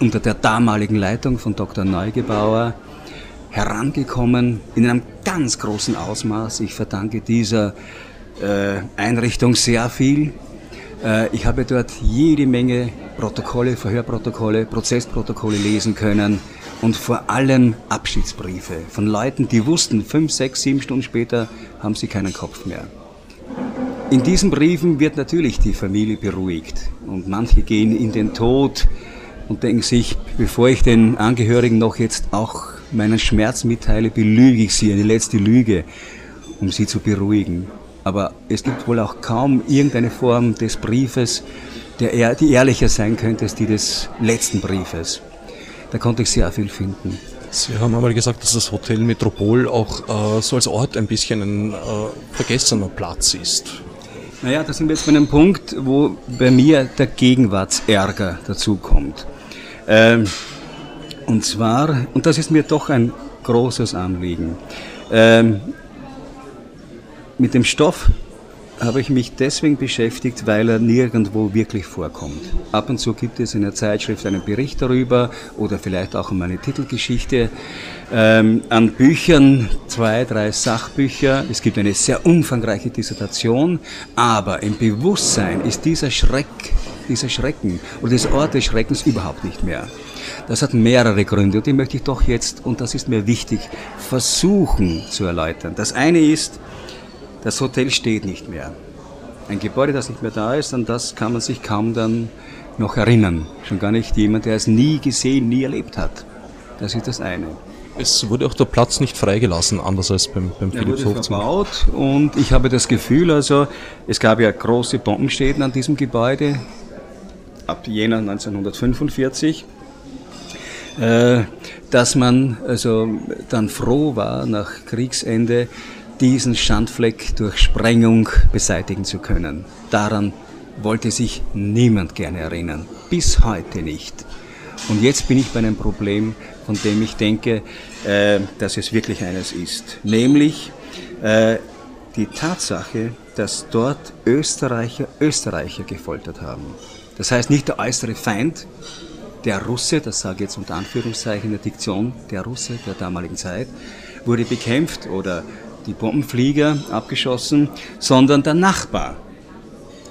unter der damaligen Leitung von Dr. Neugebauer herangekommen in einem ganz großen Ausmaß. Ich verdanke dieser äh, Einrichtung sehr viel. Äh, ich habe dort jede Menge Protokolle, Verhörprotokolle, Prozessprotokolle lesen können und vor allem Abschiedsbriefe von Leuten, die wussten, fünf, sechs, sieben Stunden später haben sie keinen Kopf mehr. In diesen Briefen wird natürlich die Familie beruhigt und manche gehen in den Tod und denken sich, bevor ich den Angehörigen noch jetzt auch meinen Schmerz mitteile, belüge ich sie, eine letzte Lüge, um sie zu beruhigen. Aber es gibt wohl auch kaum irgendeine Form des Briefes, der, die ehrlicher sein könnte als die des letzten Briefes. Da konnte ich sehr viel finden. Sie haben einmal gesagt, dass das Hotel Metropol auch äh, so als Ort ein bisschen ein äh, vergessener Platz ist. Naja, da sind wir jetzt bei einem Punkt, wo bei mir der Gegenwartsärger dazukommt. Ähm, und zwar, und das ist mir doch ein großes Anliegen, ähm, mit dem Stoff habe ich mich deswegen beschäftigt, weil er nirgendwo wirklich vorkommt. Ab und zu gibt es in der Zeitschrift einen Bericht darüber oder vielleicht auch um eine Titelgeschichte. Ähm, an Büchern, zwei, drei Sachbücher. Es gibt eine sehr umfangreiche Dissertation, aber im Bewusstsein ist dieser Schreck, dieser Schrecken oder dieser Ort des Schreckens überhaupt nicht mehr. Das hat mehrere Gründe und die möchte ich doch jetzt, und das ist mir wichtig, versuchen zu erläutern. Das eine ist, das Hotel steht nicht mehr. Ein Gebäude, das nicht mehr da ist, an das kann man sich kaum dann noch erinnern. Schon gar nicht jemand, der es nie gesehen, nie erlebt hat. Das ist das eine. Es wurde auch der Platz nicht freigelassen, anders als beim, beim er wurde verbaut und ich habe das Gefühl, also es gab ja große Bombenschäden an diesem Gebäude ab Jänner 1945, äh, dass man also dann froh war nach Kriegsende, diesen Schandfleck durch Sprengung beseitigen zu können. Daran wollte sich niemand gerne erinnern. Bis heute nicht. Und jetzt bin ich bei einem Problem, von dem ich denke, äh, dass es wirklich eines ist. Nämlich äh, die Tatsache, dass dort Österreicher Österreicher gefoltert haben. Das heißt nicht der äußere Feind, der Russe, das sage ich jetzt unter Anführungszeichen in der Diktion, der Russe der damaligen Zeit, wurde bekämpft oder die Bombenflieger abgeschossen, sondern der Nachbar.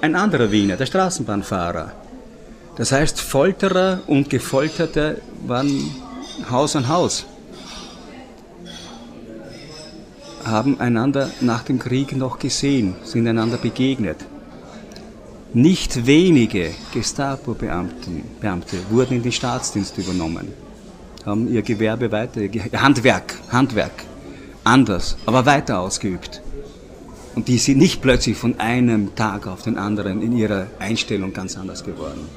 Ein anderer Wiener, der Straßenbahnfahrer. Das heißt, Folterer und Gefolterte waren Haus an Haus. Haben einander nach dem Krieg noch gesehen, sind einander begegnet. Nicht wenige Gestapo-Beamte wurden in den Staatsdienst übernommen, haben ihr Gewerbe weiter, ihr Handwerk, Handwerk anders, aber weiter ausgeübt. Und die sind nicht plötzlich von einem Tag auf den anderen in ihrer Einstellung ganz anders geworden.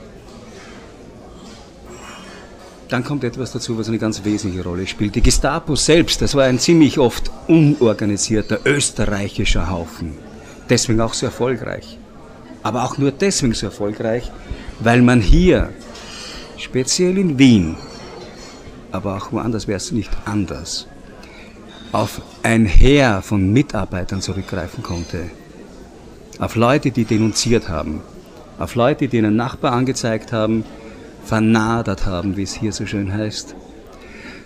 Dann kommt etwas dazu, was eine ganz wesentliche Rolle spielt. Die Gestapo selbst, das war ein ziemlich oft unorganisierter österreichischer Haufen. Deswegen auch so erfolgreich. Aber auch nur deswegen so erfolgreich, weil man hier, speziell in Wien, aber auch woanders wäre es nicht anders, auf ein Heer von Mitarbeitern zurückgreifen konnte. Auf Leute, die denunziert haben. Auf Leute, die einen Nachbar angezeigt haben, vernadert haben, wie es hier so schön heißt.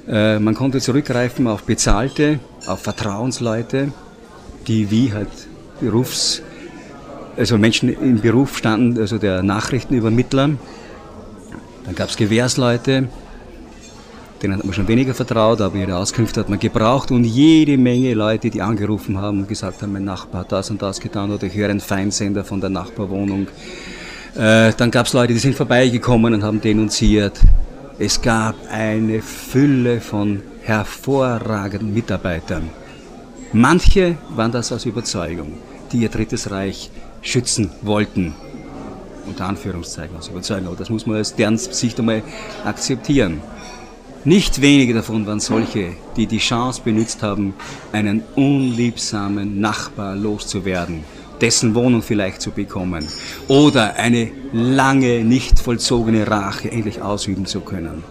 Äh, man konnte zurückgreifen auf Bezahlte, auf Vertrauensleute, die wie halt Berufs, also Menschen im Beruf standen, also der Nachrichtenübermittler. Dann gab es Gewährsleute, denen hat man schon weniger vertraut, aber ihre Auskünfte hat man gebraucht und jede Menge Leute, die angerufen haben und gesagt haben, mein Nachbar hat das und das getan oder ich höre einen Feinsender von der Nachbarwohnung. Äh, dann gab es Leute, die sind vorbeigekommen und haben denunziert. Es gab eine Fülle von hervorragenden Mitarbeitern. Manche waren das aus Überzeugung, die ihr Drittes Reich schützen wollten. Unter Anführungszeichen aus Überzeugung, aber das muss man aus deren Sicht einmal akzeptieren. Nicht wenige davon waren solche, die die Chance benutzt haben, einen unliebsamen Nachbar loszuwerden dessen Wohnung vielleicht zu bekommen oder eine lange nicht vollzogene Rache endlich ausüben zu können.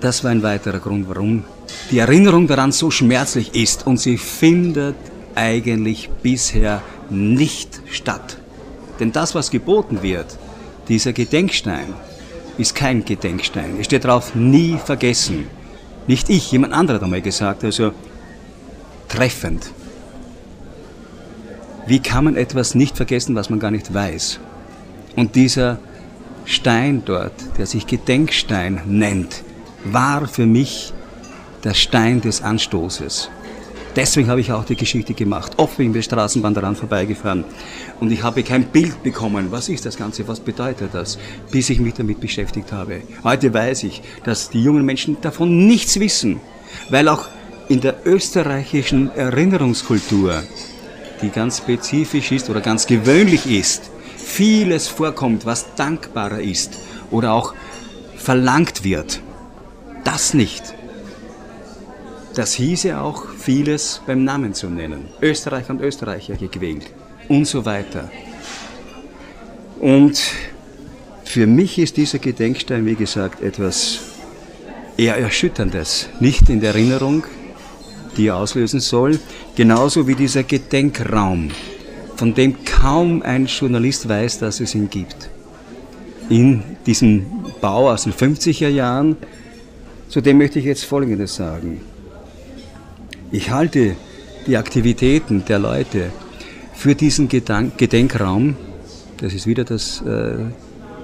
Das war ein weiterer Grund, warum die Erinnerung daran so schmerzlich ist und sie findet eigentlich bisher nicht statt. Denn das, was geboten wird, dieser Gedenkstein, ist kein Gedenkstein. Es steht darauf, nie vergessen. Nicht ich, jemand anderer hat einmal gesagt, also treffend. Wie kann man etwas nicht vergessen, was man gar nicht weiß? Und dieser Stein dort, der sich Gedenkstein nennt, war für mich der Stein des Anstoßes. Deswegen habe ich auch die Geschichte gemacht. Oft bin ich mit der Straßenbahn daran vorbeigefahren und ich habe kein Bild bekommen. Was ist das Ganze? Was bedeutet das? Bis ich mich damit beschäftigt habe. Heute weiß ich, dass die jungen Menschen davon nichts wissen, weil auch in der österreichischen Erinnerungskultur die ganz spezifisch ist oder ganz gewöhnlich ist, vieles vorkommt, was dankbarer ist oder auch verlangt wird. Das nicht. Das hieße auch vieles beim Namen zu nennen. Österreicher und Österreicher gequält und so weiter. Und für mich ist dieser Gedenkstein, wie gesagt, etwas eher Erschütterndes. Nicht in der Erinnerung, die er auslösen soll, genauso wie dieser Gedenkraum, von dem kaum ein Journalist weiß, dass es ihn gibt. In diesem Bau aus den 50er Jahren, zu dem möchte ich jetzt Folgendes sagen. Ich halte die Aktivitäten der Leute für diesen Gedank Gedenkraum, das ist wieder das äh,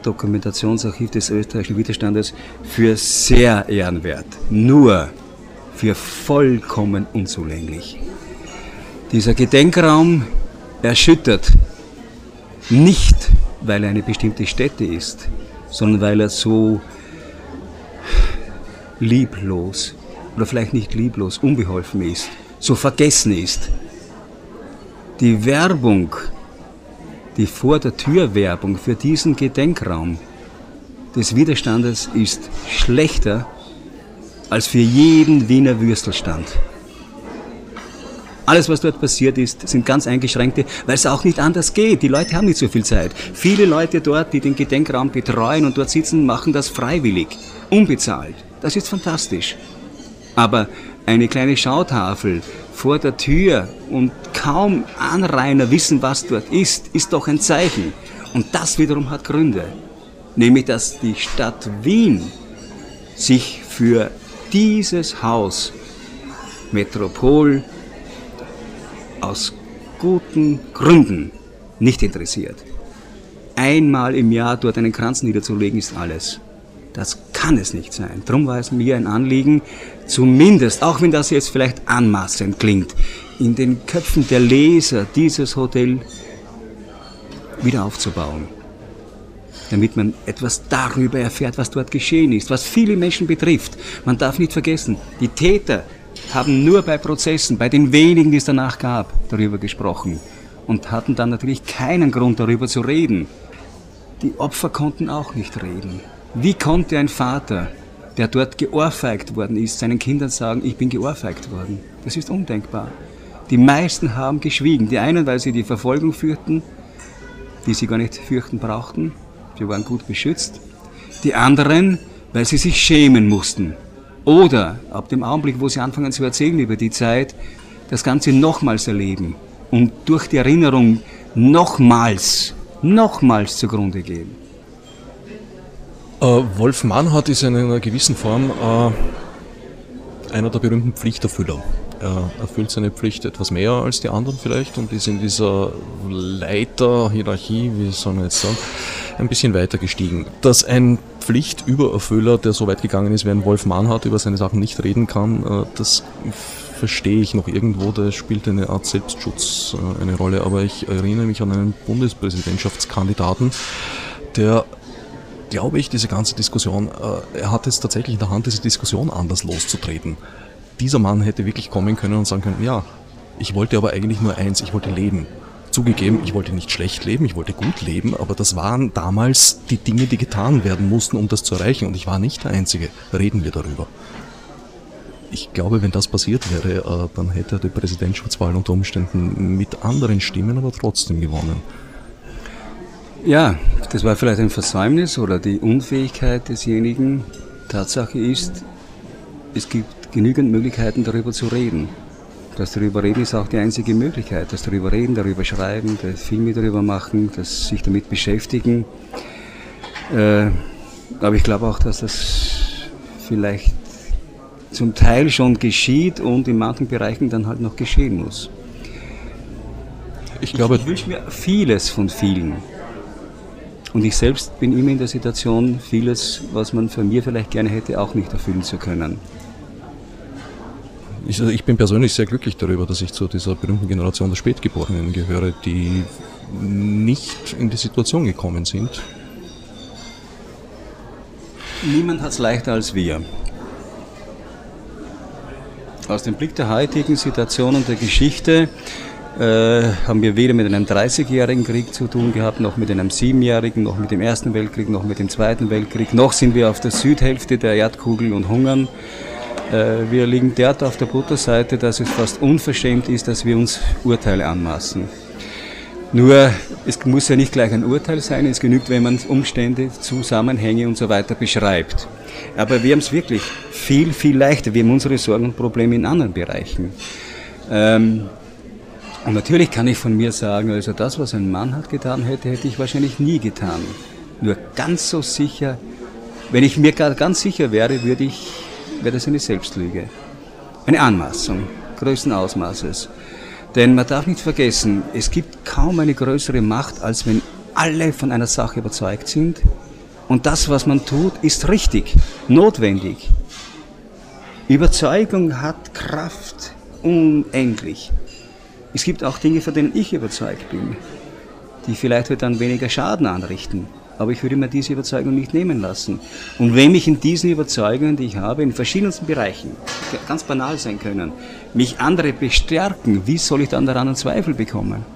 Dokumentationsarchiv des österreichischen Widerstandes, für sehr ehrenwert. Nur für vollkommen unzulänglich. Dieser Gedenkraum erschüttert nicht, weil er eine bestimmte Stätte ist, sondern weil er so lieblos oder vielleicht nicht lieblos, unbeholfen ist, so vergessen ist. Die Werbung, die vor der Tür Werbung für diesen Gedenkraum des Widerstandes ist schlechter als für jeden Wiener Würstelstand. Alles, was dort passiert ist, sind ganz eingeschränkte, weil es auch nicht anders geht. Die Leute haben nicht so viel Zeit. Viele Leute dort, die den Gedenkraum betreuen und dort sitzen, machen das freiwillig, unbezahlt. Das ist fantastisch. Aber eine kleine Schautafel vor der Tür und kaum Anrainer wissen, was dort ist, ist doch ein Zeichen. Und das wiederum hat Gründe. Nämlich, dass die Stadt Wien sich für dieses Haus Metropol aus guten Gründen nicht interessiert. Einmal im Jahr dort einen Kranz niederzulegen ist alles. Das kann es nicht sein. Darum war es mir ein Anliegen, zumindest, auch wenn das jetzt vielleicht anmaßend klingt, in den Köpfen der Leser dieses Hotel wieder aufzubauen. Damit man etwas darüber erfährt, was dort geschehen ist, was viele Menschen betrifft. Man darf nicht vergessen, die Täter haben nur bei Prozessen, bei den wenigen, die es danach gab, darüber gesprochen und hatten dann natürlich keinen Grund darüber zu reden. Die Opfer konnten auch nicht reden. Wie konnte ein Vater, der dort geohrfeigt worden ist, seinen Kindern sagen, ich bin geohrfeigt worden? Das ist undenkbar. Die meisten haben geschwiegen. Die einen, weil sie die Verfolgung fürchten, die sie gar nicht fürchten brauchten. Sie waren gut beschützt. Die anderen, weil sie sich schämen mussten. Oder ab dem Augenblick, wo sie anfangen zu erzählen über die Zeit, das Ganze nochmals erleben und durch die Erinnerung nochmals, nochmals zugrunde gehen. Äh, Wolf Mannhardt ist in einer gewissen Form äh, einer der berühmten Pflichterfüller. Er erfüllt seine Pflicht etwas mehr als die anderen vielleicht und ist in dieser Leiter-Hierarchie, wie soll man jetzt sagen, ein bisschen weiter gestiegen. Dass ein Pflichtübererfüller, der so weit gegangen ist, während Wolf Mannhardt über seine Sachen nicht reden kann, äh, das verstehe ich noch irgendwo, da spielt eine Art Selbstschutz eine Rolle. Aber ich erinnere mich an einen Bundespräsidentschaftskandidaten, der glaube ich, diese ganze Diskussion, äh, er hat es tatsächlich in der Hand, diese Diskussion anders loszutreten. Dieser Mann hätte wirklich kommen können und sagen können, ja, ich wollte aber eigentlich nur eins, ich wollte leben. Zugegeben, ich wollte nicht schlecht leben, ich wollte gut leben, aber das waren damals die Dinge, die getan werden mussten, um das zu erreichen. Und ich war nicht der Einzige. Reden wir darüber. Ich glaube, wenn das passiert wäre, äh, dann hätte er die Präsidentschaftswahl unter Umständen mit anderen Stimmen aber trotzdem gewonnen. Ja, das war vielleicht ein Versäumnis oder die Unfähigkeit desjenigen. Tatsache ist, es gibt genügend Möglichkeiten darüber zu reden. Das darüber reden ist auch die einzige Möglichkeit. Das darüber reden, darüber schreiben, das Filme darüber machen, das sich damit beschäftigen. Äh, aber ich glaube auch, dass das vielleicht zum Teil schon geschieht und in manchen Bereichen dann halt noch geschehen muss. Ich glaube, ich wünsche mir vieles von vielen. Und ich selbst bin immer in der Situation, vieles, was man von mir vielleicht gerne hätte, auch nicht erfüllen zu können. Ich, also ich bin persönlich sehr glücklich darüber, dass ich zu dieser berühmten Generation der Spätgeborenen gehöre, die nicht in die Situation gekommen sind. Niemand hat es leichter als wir. Aus dem Blick der heutigen Situation und der Geschichte äh, haben wir weder mit einem 30-jährigen Krieg zu tun gehabt, noch mit einem 7-jährigen, noch mit dem Ersten Weltkrieg, noch mit dem Zweiten Weltkrieg, noch sind wir auf der Südhälfte der Erdkugel und hungern. Äh, wir liegen derart auf der Butterseite, dass es fast unverschämt ist, dass wir uns Urteile anmaßen. Nur, es muss ja nicht gleich ein Urteil sein, es genügt, wenn man Umstände, Zusammenhänge und so weiter beschreibt. Aber wir haben es wirklich viel, viel leichter. Wir haben unsere Sorgen und Probleme in anderen Bereichen. Ähm, und natürlich kann ich von mir sagen, also das, was ein Mann hat getan hätte, hätte ich wahrscheinlich nie getan. Nur ganz so sicher, wenn ich mir ganz sicher wäre, würde ich, wäre das eine Selbstlüge. Eine Anmaßung größten Ausmaßes. Denn man darf nicht vergessen, es gibt kaum eine größere Macht, als wenn alle von einer Sache überzeugt sind und das, was man tut, ist richtig, notwendig. Überzeugung hat Kraft unendlich. Es gibt auch Dinge, von denen ich überzeugt bin, die vielleicht dann weniger Schaden anrichten. Aber ich würde mir diese Überzeugung nicht nehmen lassen. Und wenn mich in diesen Überzeugungen, die ich habe, in verschiedensten Bereichen, ganz banal sein können, mich andere bestärken, wie soll ich dann daran einen Zweifel bekommen?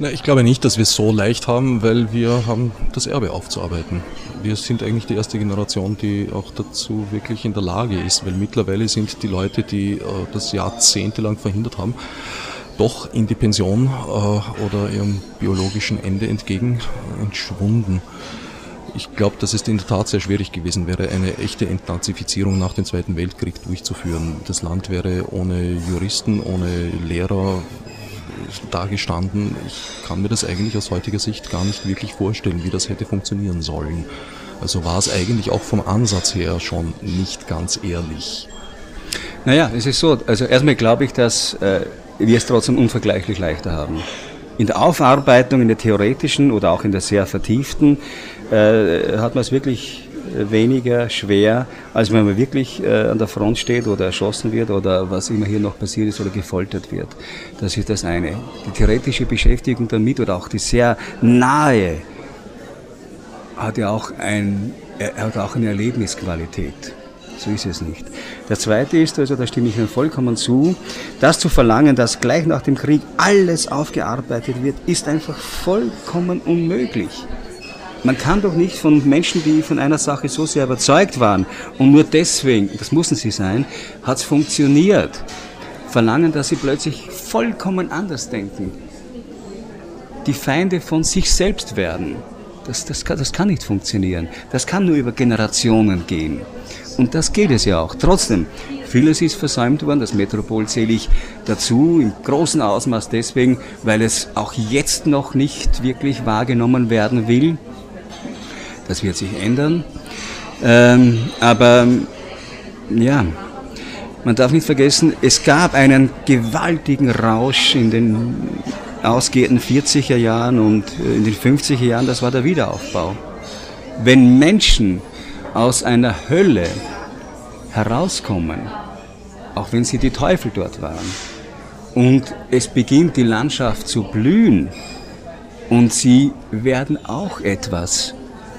Na, ich glaube nicht, dass wir es so leicht haben, weil wir haben das Erbe aufzuarbeiten. Wir sind eigentlich die erste Generation, die auch dazu wirklich in der Lage ist, weil mittlerweile sind die Leute, die äh, das jahrzehntelang verhindert haben, doch in die Pension äh, oder ihrem biologischen Ende entgegen entschwunden. Ich glaube, dass es in der Tat sehr schwierig gewesen wäre, eine echte Entnazifizierung nach dem Zweiten Weltkrieg durchzuführen. Das Land wäre ohne Juristen, ohne Lehrer, dagestanden. Ich kann mir das eigentlich aus heutiger Sicht gar nicht wirklich vorstellen, wie das hätte funktionieren sollen. Also war es eigentlich auch vom Ansatz her schon nicht ganz ehrlich. Naja, es ist so, also erstmal glaube ich, dass äh, wir es trotzdem unvergleichlich leichter haben. In der Aufarbeitung, in der theoretischen oder auch in der sehr vertieften, äh, hat man es wirklich weniger schwer, als wenn man wirklich äh, an der Front steht oder erschossen wird oder was immer hier noch passiert ist oder gefoltert wird. Das ist das eine. Die theoretische Beschäftigung damit oder auch die sehr nahe hat ja auch, ein, er hat auch eine Erlebnisqualität. So ist es nicht. Der zweite ist, also da stimme ich Ihnen vollkommen zu, das zu verlangen, dass gleich nach dem Krieg alles aufgearbeitet wird, ist einfach vollkommen unmöglich. Man kann doch nicht von Menschen, die von einer Sache so sehr überzeugt waren und nur deswegen, das mussten sie sein, hat es funktioniert, verlangen, dass sie plötzlich vollkommen anders denken. Die Feinde von sich selbst werden. Das, das, kann, das kann nicht funktionieren. Das kann nur über Generationen gehen. Und das geht es ja auch. Trotzdem, vieles ist versäumt worden. Das Metropol zähle ich dazu im großen Ausmaß deswegen, weil es auch jetzt noch nicht wirklich wahrgenommen werden will. Das wird sich ändern. Ähm, aber ja, man darf nicht vergessen, es gab einen gewaltigen Rausch in den ausgehenden 40er Jahren und äh, in den 50er Jahren, das war der Wiederaufbau. Wenn Menschen aus einer Hölle herauskommen, auch wenn sie die Teufel dort waren, und es beginnt die Landschaft zu blühen, und sie werden auch etwas.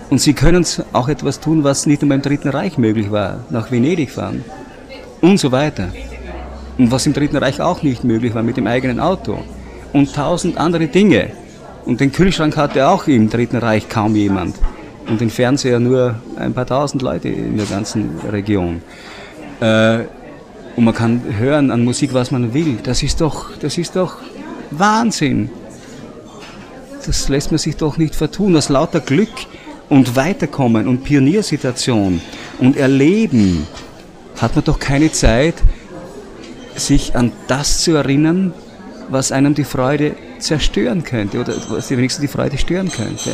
Und sie können auch etwas tun, was nicht nur im Dritten Reich möglich war, nach Venedig fahren und so weiter. Und was im Dritten Reich auch nicht möglich war mit dem eigenen Auto und tausend andere Dinge. Und den Kühlschrank hatte auch im Dritten Reich kaum jemand. Und den Fernseher nur ein paar tausend Leute in der ganzen Region. Äh, und man kann hören an Musik, was man will. Das ist doch, das ist doch Wahnsinn. Das lässt man sich doch nicht vertun. Aus lauter Glück und Weiterkommen und Pioniersituation und Erleben hat man doch keine Zeit, sich an das zu erinnern, was einem die Freude zerstören könnte oder was wenigstens die Freude stören könnte.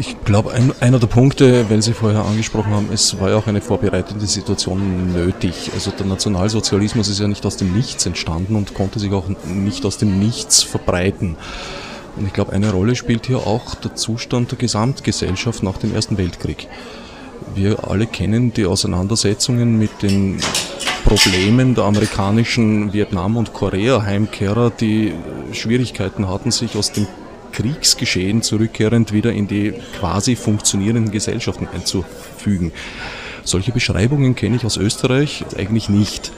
Ich glaube, ein, einer der Punkte, weil Sie vorher angesprochen haben, es war ja auch eine vorbereitende Situation nötig. Also der Nationalsozialismus ist ja nicht aus dem Nichts entstanden und konnte sich auch nicht aus dem Nichts verbreiten. Und ich glaube, eine Rolle spielt hier auch der Zustand der Gesamtgesellschaft nach dem Ersten Weltkrieg. Wir alle kennen die Auseinandersetzungen mit den Problemen der amerikanischen Vietnam- und Korea-Heimkehrer, die Schwierigkeiten hatten, sich aus dem Kriegsgeschehen zurückkehrend wieder in die quasi funktionierenden Gesellschaften einzufügen. Solche Beschreibungen kenne ich aus Österreich eigentlich nicht.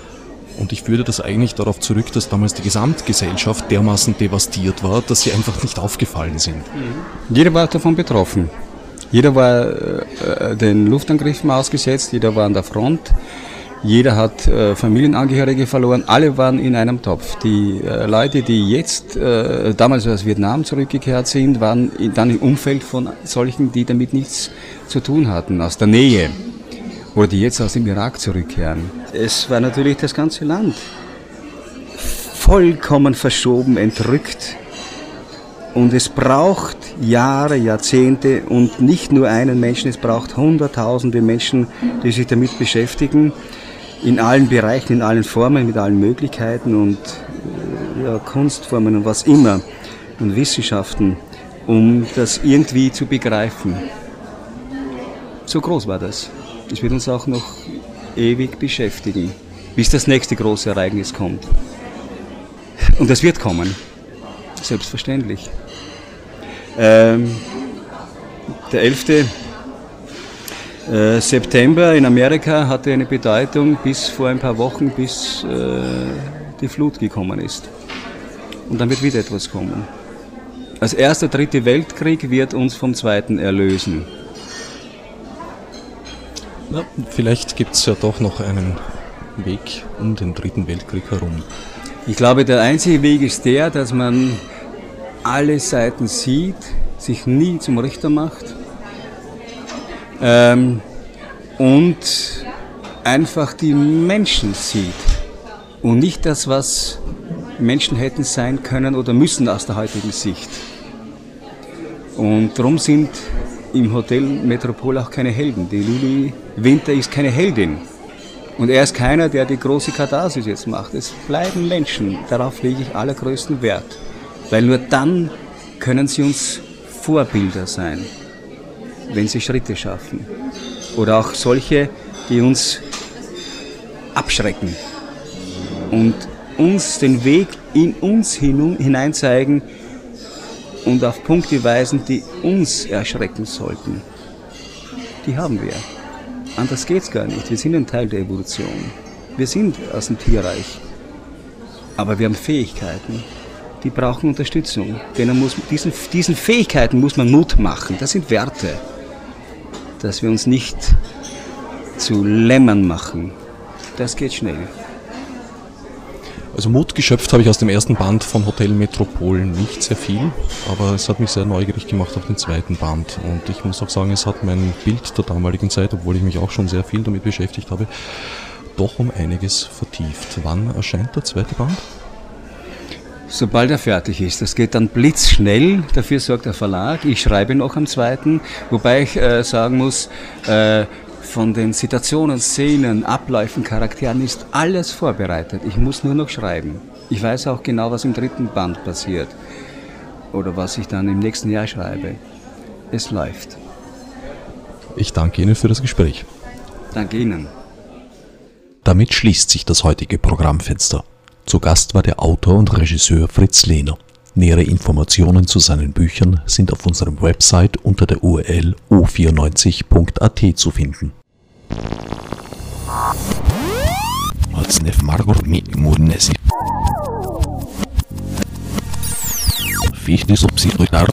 Und ich führe das eigentlich darauf zurück, dass damals die Gesamtgesellschaft dermaßen devastiert war, dass sie einfach nicht aufgefallen sind. Jeder war davon betroffen. Jeder war äh, den Luftangriffen ausgesetzt, jeder war an der Front. Jeder hat äh, Familienangehörige verloren, alle waren in einem Topf. Die äh, Leute, die jetzt äh, damals aus Vietnam zurückgekehrt sind, waren dann im Umfeld von solchen, die damit nichts zu tun hatten, aus der Nähe. Oder die jetzt aus dem Irak zurückkehren. Es war natürlich das ganze Land vollkommen verschoben, entrückt. Und es braucht Jahre, Jahrzehnte und nicht nur einen Menschen, es braucht hunderttausende Menschen, die sich damit beschäftigen in allen Bereichen, in allen Formen, mit allen Möglichkeiten und äh, ja, Kunstformen und was immer und Wissenschaften, um das irgendwie zu begreifen. So groß war das. Das wird uns auch noch ewig beschäftigen, bis das nächste große Ereignis kommt. Und das wird kommen, selbstverständlich. Ähm, der 11. Äh, September in Amerika hatte eine Bedeutung bis vor ein paar Wochen, bis äh, die Flut gekommen ist. Und dann wird wieder etwas kommen. Als erster dritte Weltkrieg wird uns vom zweiten erlösen. Na, vielleicht gibt es ja doch noch einen Weg um den dritten Weltkrieg herum. Ich glaube, der einzige Weg ist der, dass man alle Seiten sieht, sich nie zum Richter macht ähm, und einfach die Menschen sieht und nicht das, was Menschen hätten sein können oder müssen aus der heutigen Sicht. Und darum sind im Hotel Metropol auch keine Helden. Die Lili Winter ist keine Heldin. Und er ist keiner, der die große Katharsis jetzt macht. Es bleiben Menschen. Darauf lege ich allergrößten Wert. Weil nur dann können sie uns Vorbilder sein, wenn sie Schritte schaffen. Oder auch solche, die uns abschrecken und uns den Weg in uns hinein zeigen und auf Punkte weisen, die uns erschrecken sollten. Die haben wir. Anders geht's gar nicht. Wir sind ein Teil der Evolution. Wir sind aus dem Tierreich. Aber wir haben Fähigkeiten, die brauchen Unterstützung. Denen muss, diesen, diesen Fähigkeiten muss man Mut machen. Das sind Werte. Dass wir uns nicht zu Lämmern machen. Das geht schnell. Also Mut geschöpft habe ich aus dem ersten Band von Hotel Metropol nicht sehr viel, aber es hat mich sehr neugierig gemacht auf den zweiten Band. Und ich muss auch sagen, es hat mein Bild der damaligen Zeit, obwohl ich mich auch schon sehr viel damit beschäftigt habe, doch um einiges vertieft. Wann erscheint der zweite Band? Sobald er fertig ist. Das geht dann blitzschnell. Dafür sorgt der Verlag. Ich schreibe noch am zweiten, wobei ich äh, sagen muss, äh, von den Situationen, Szenen, Abläufen, Charakteren ist alles vorbereitet. Ich muss nur noch schreiben. Ich weiß auch genau, was im dritten Band passiert oder was ich dann im nächsten Jahr schreibe. Es läuft. Ich danke Ihnen für das Gespräch. Danke Ihnen. Damit schließt sich das heutige Programmfenster. Zu Gast war der Autor und Regisseur Fritz Lehner. Nähere Informationen zu seinen Büchern sind auf unserem Website unter der URL o94.at zu finden. Als Holznef Margot mit Murnesi. Fisch des Obsidritar.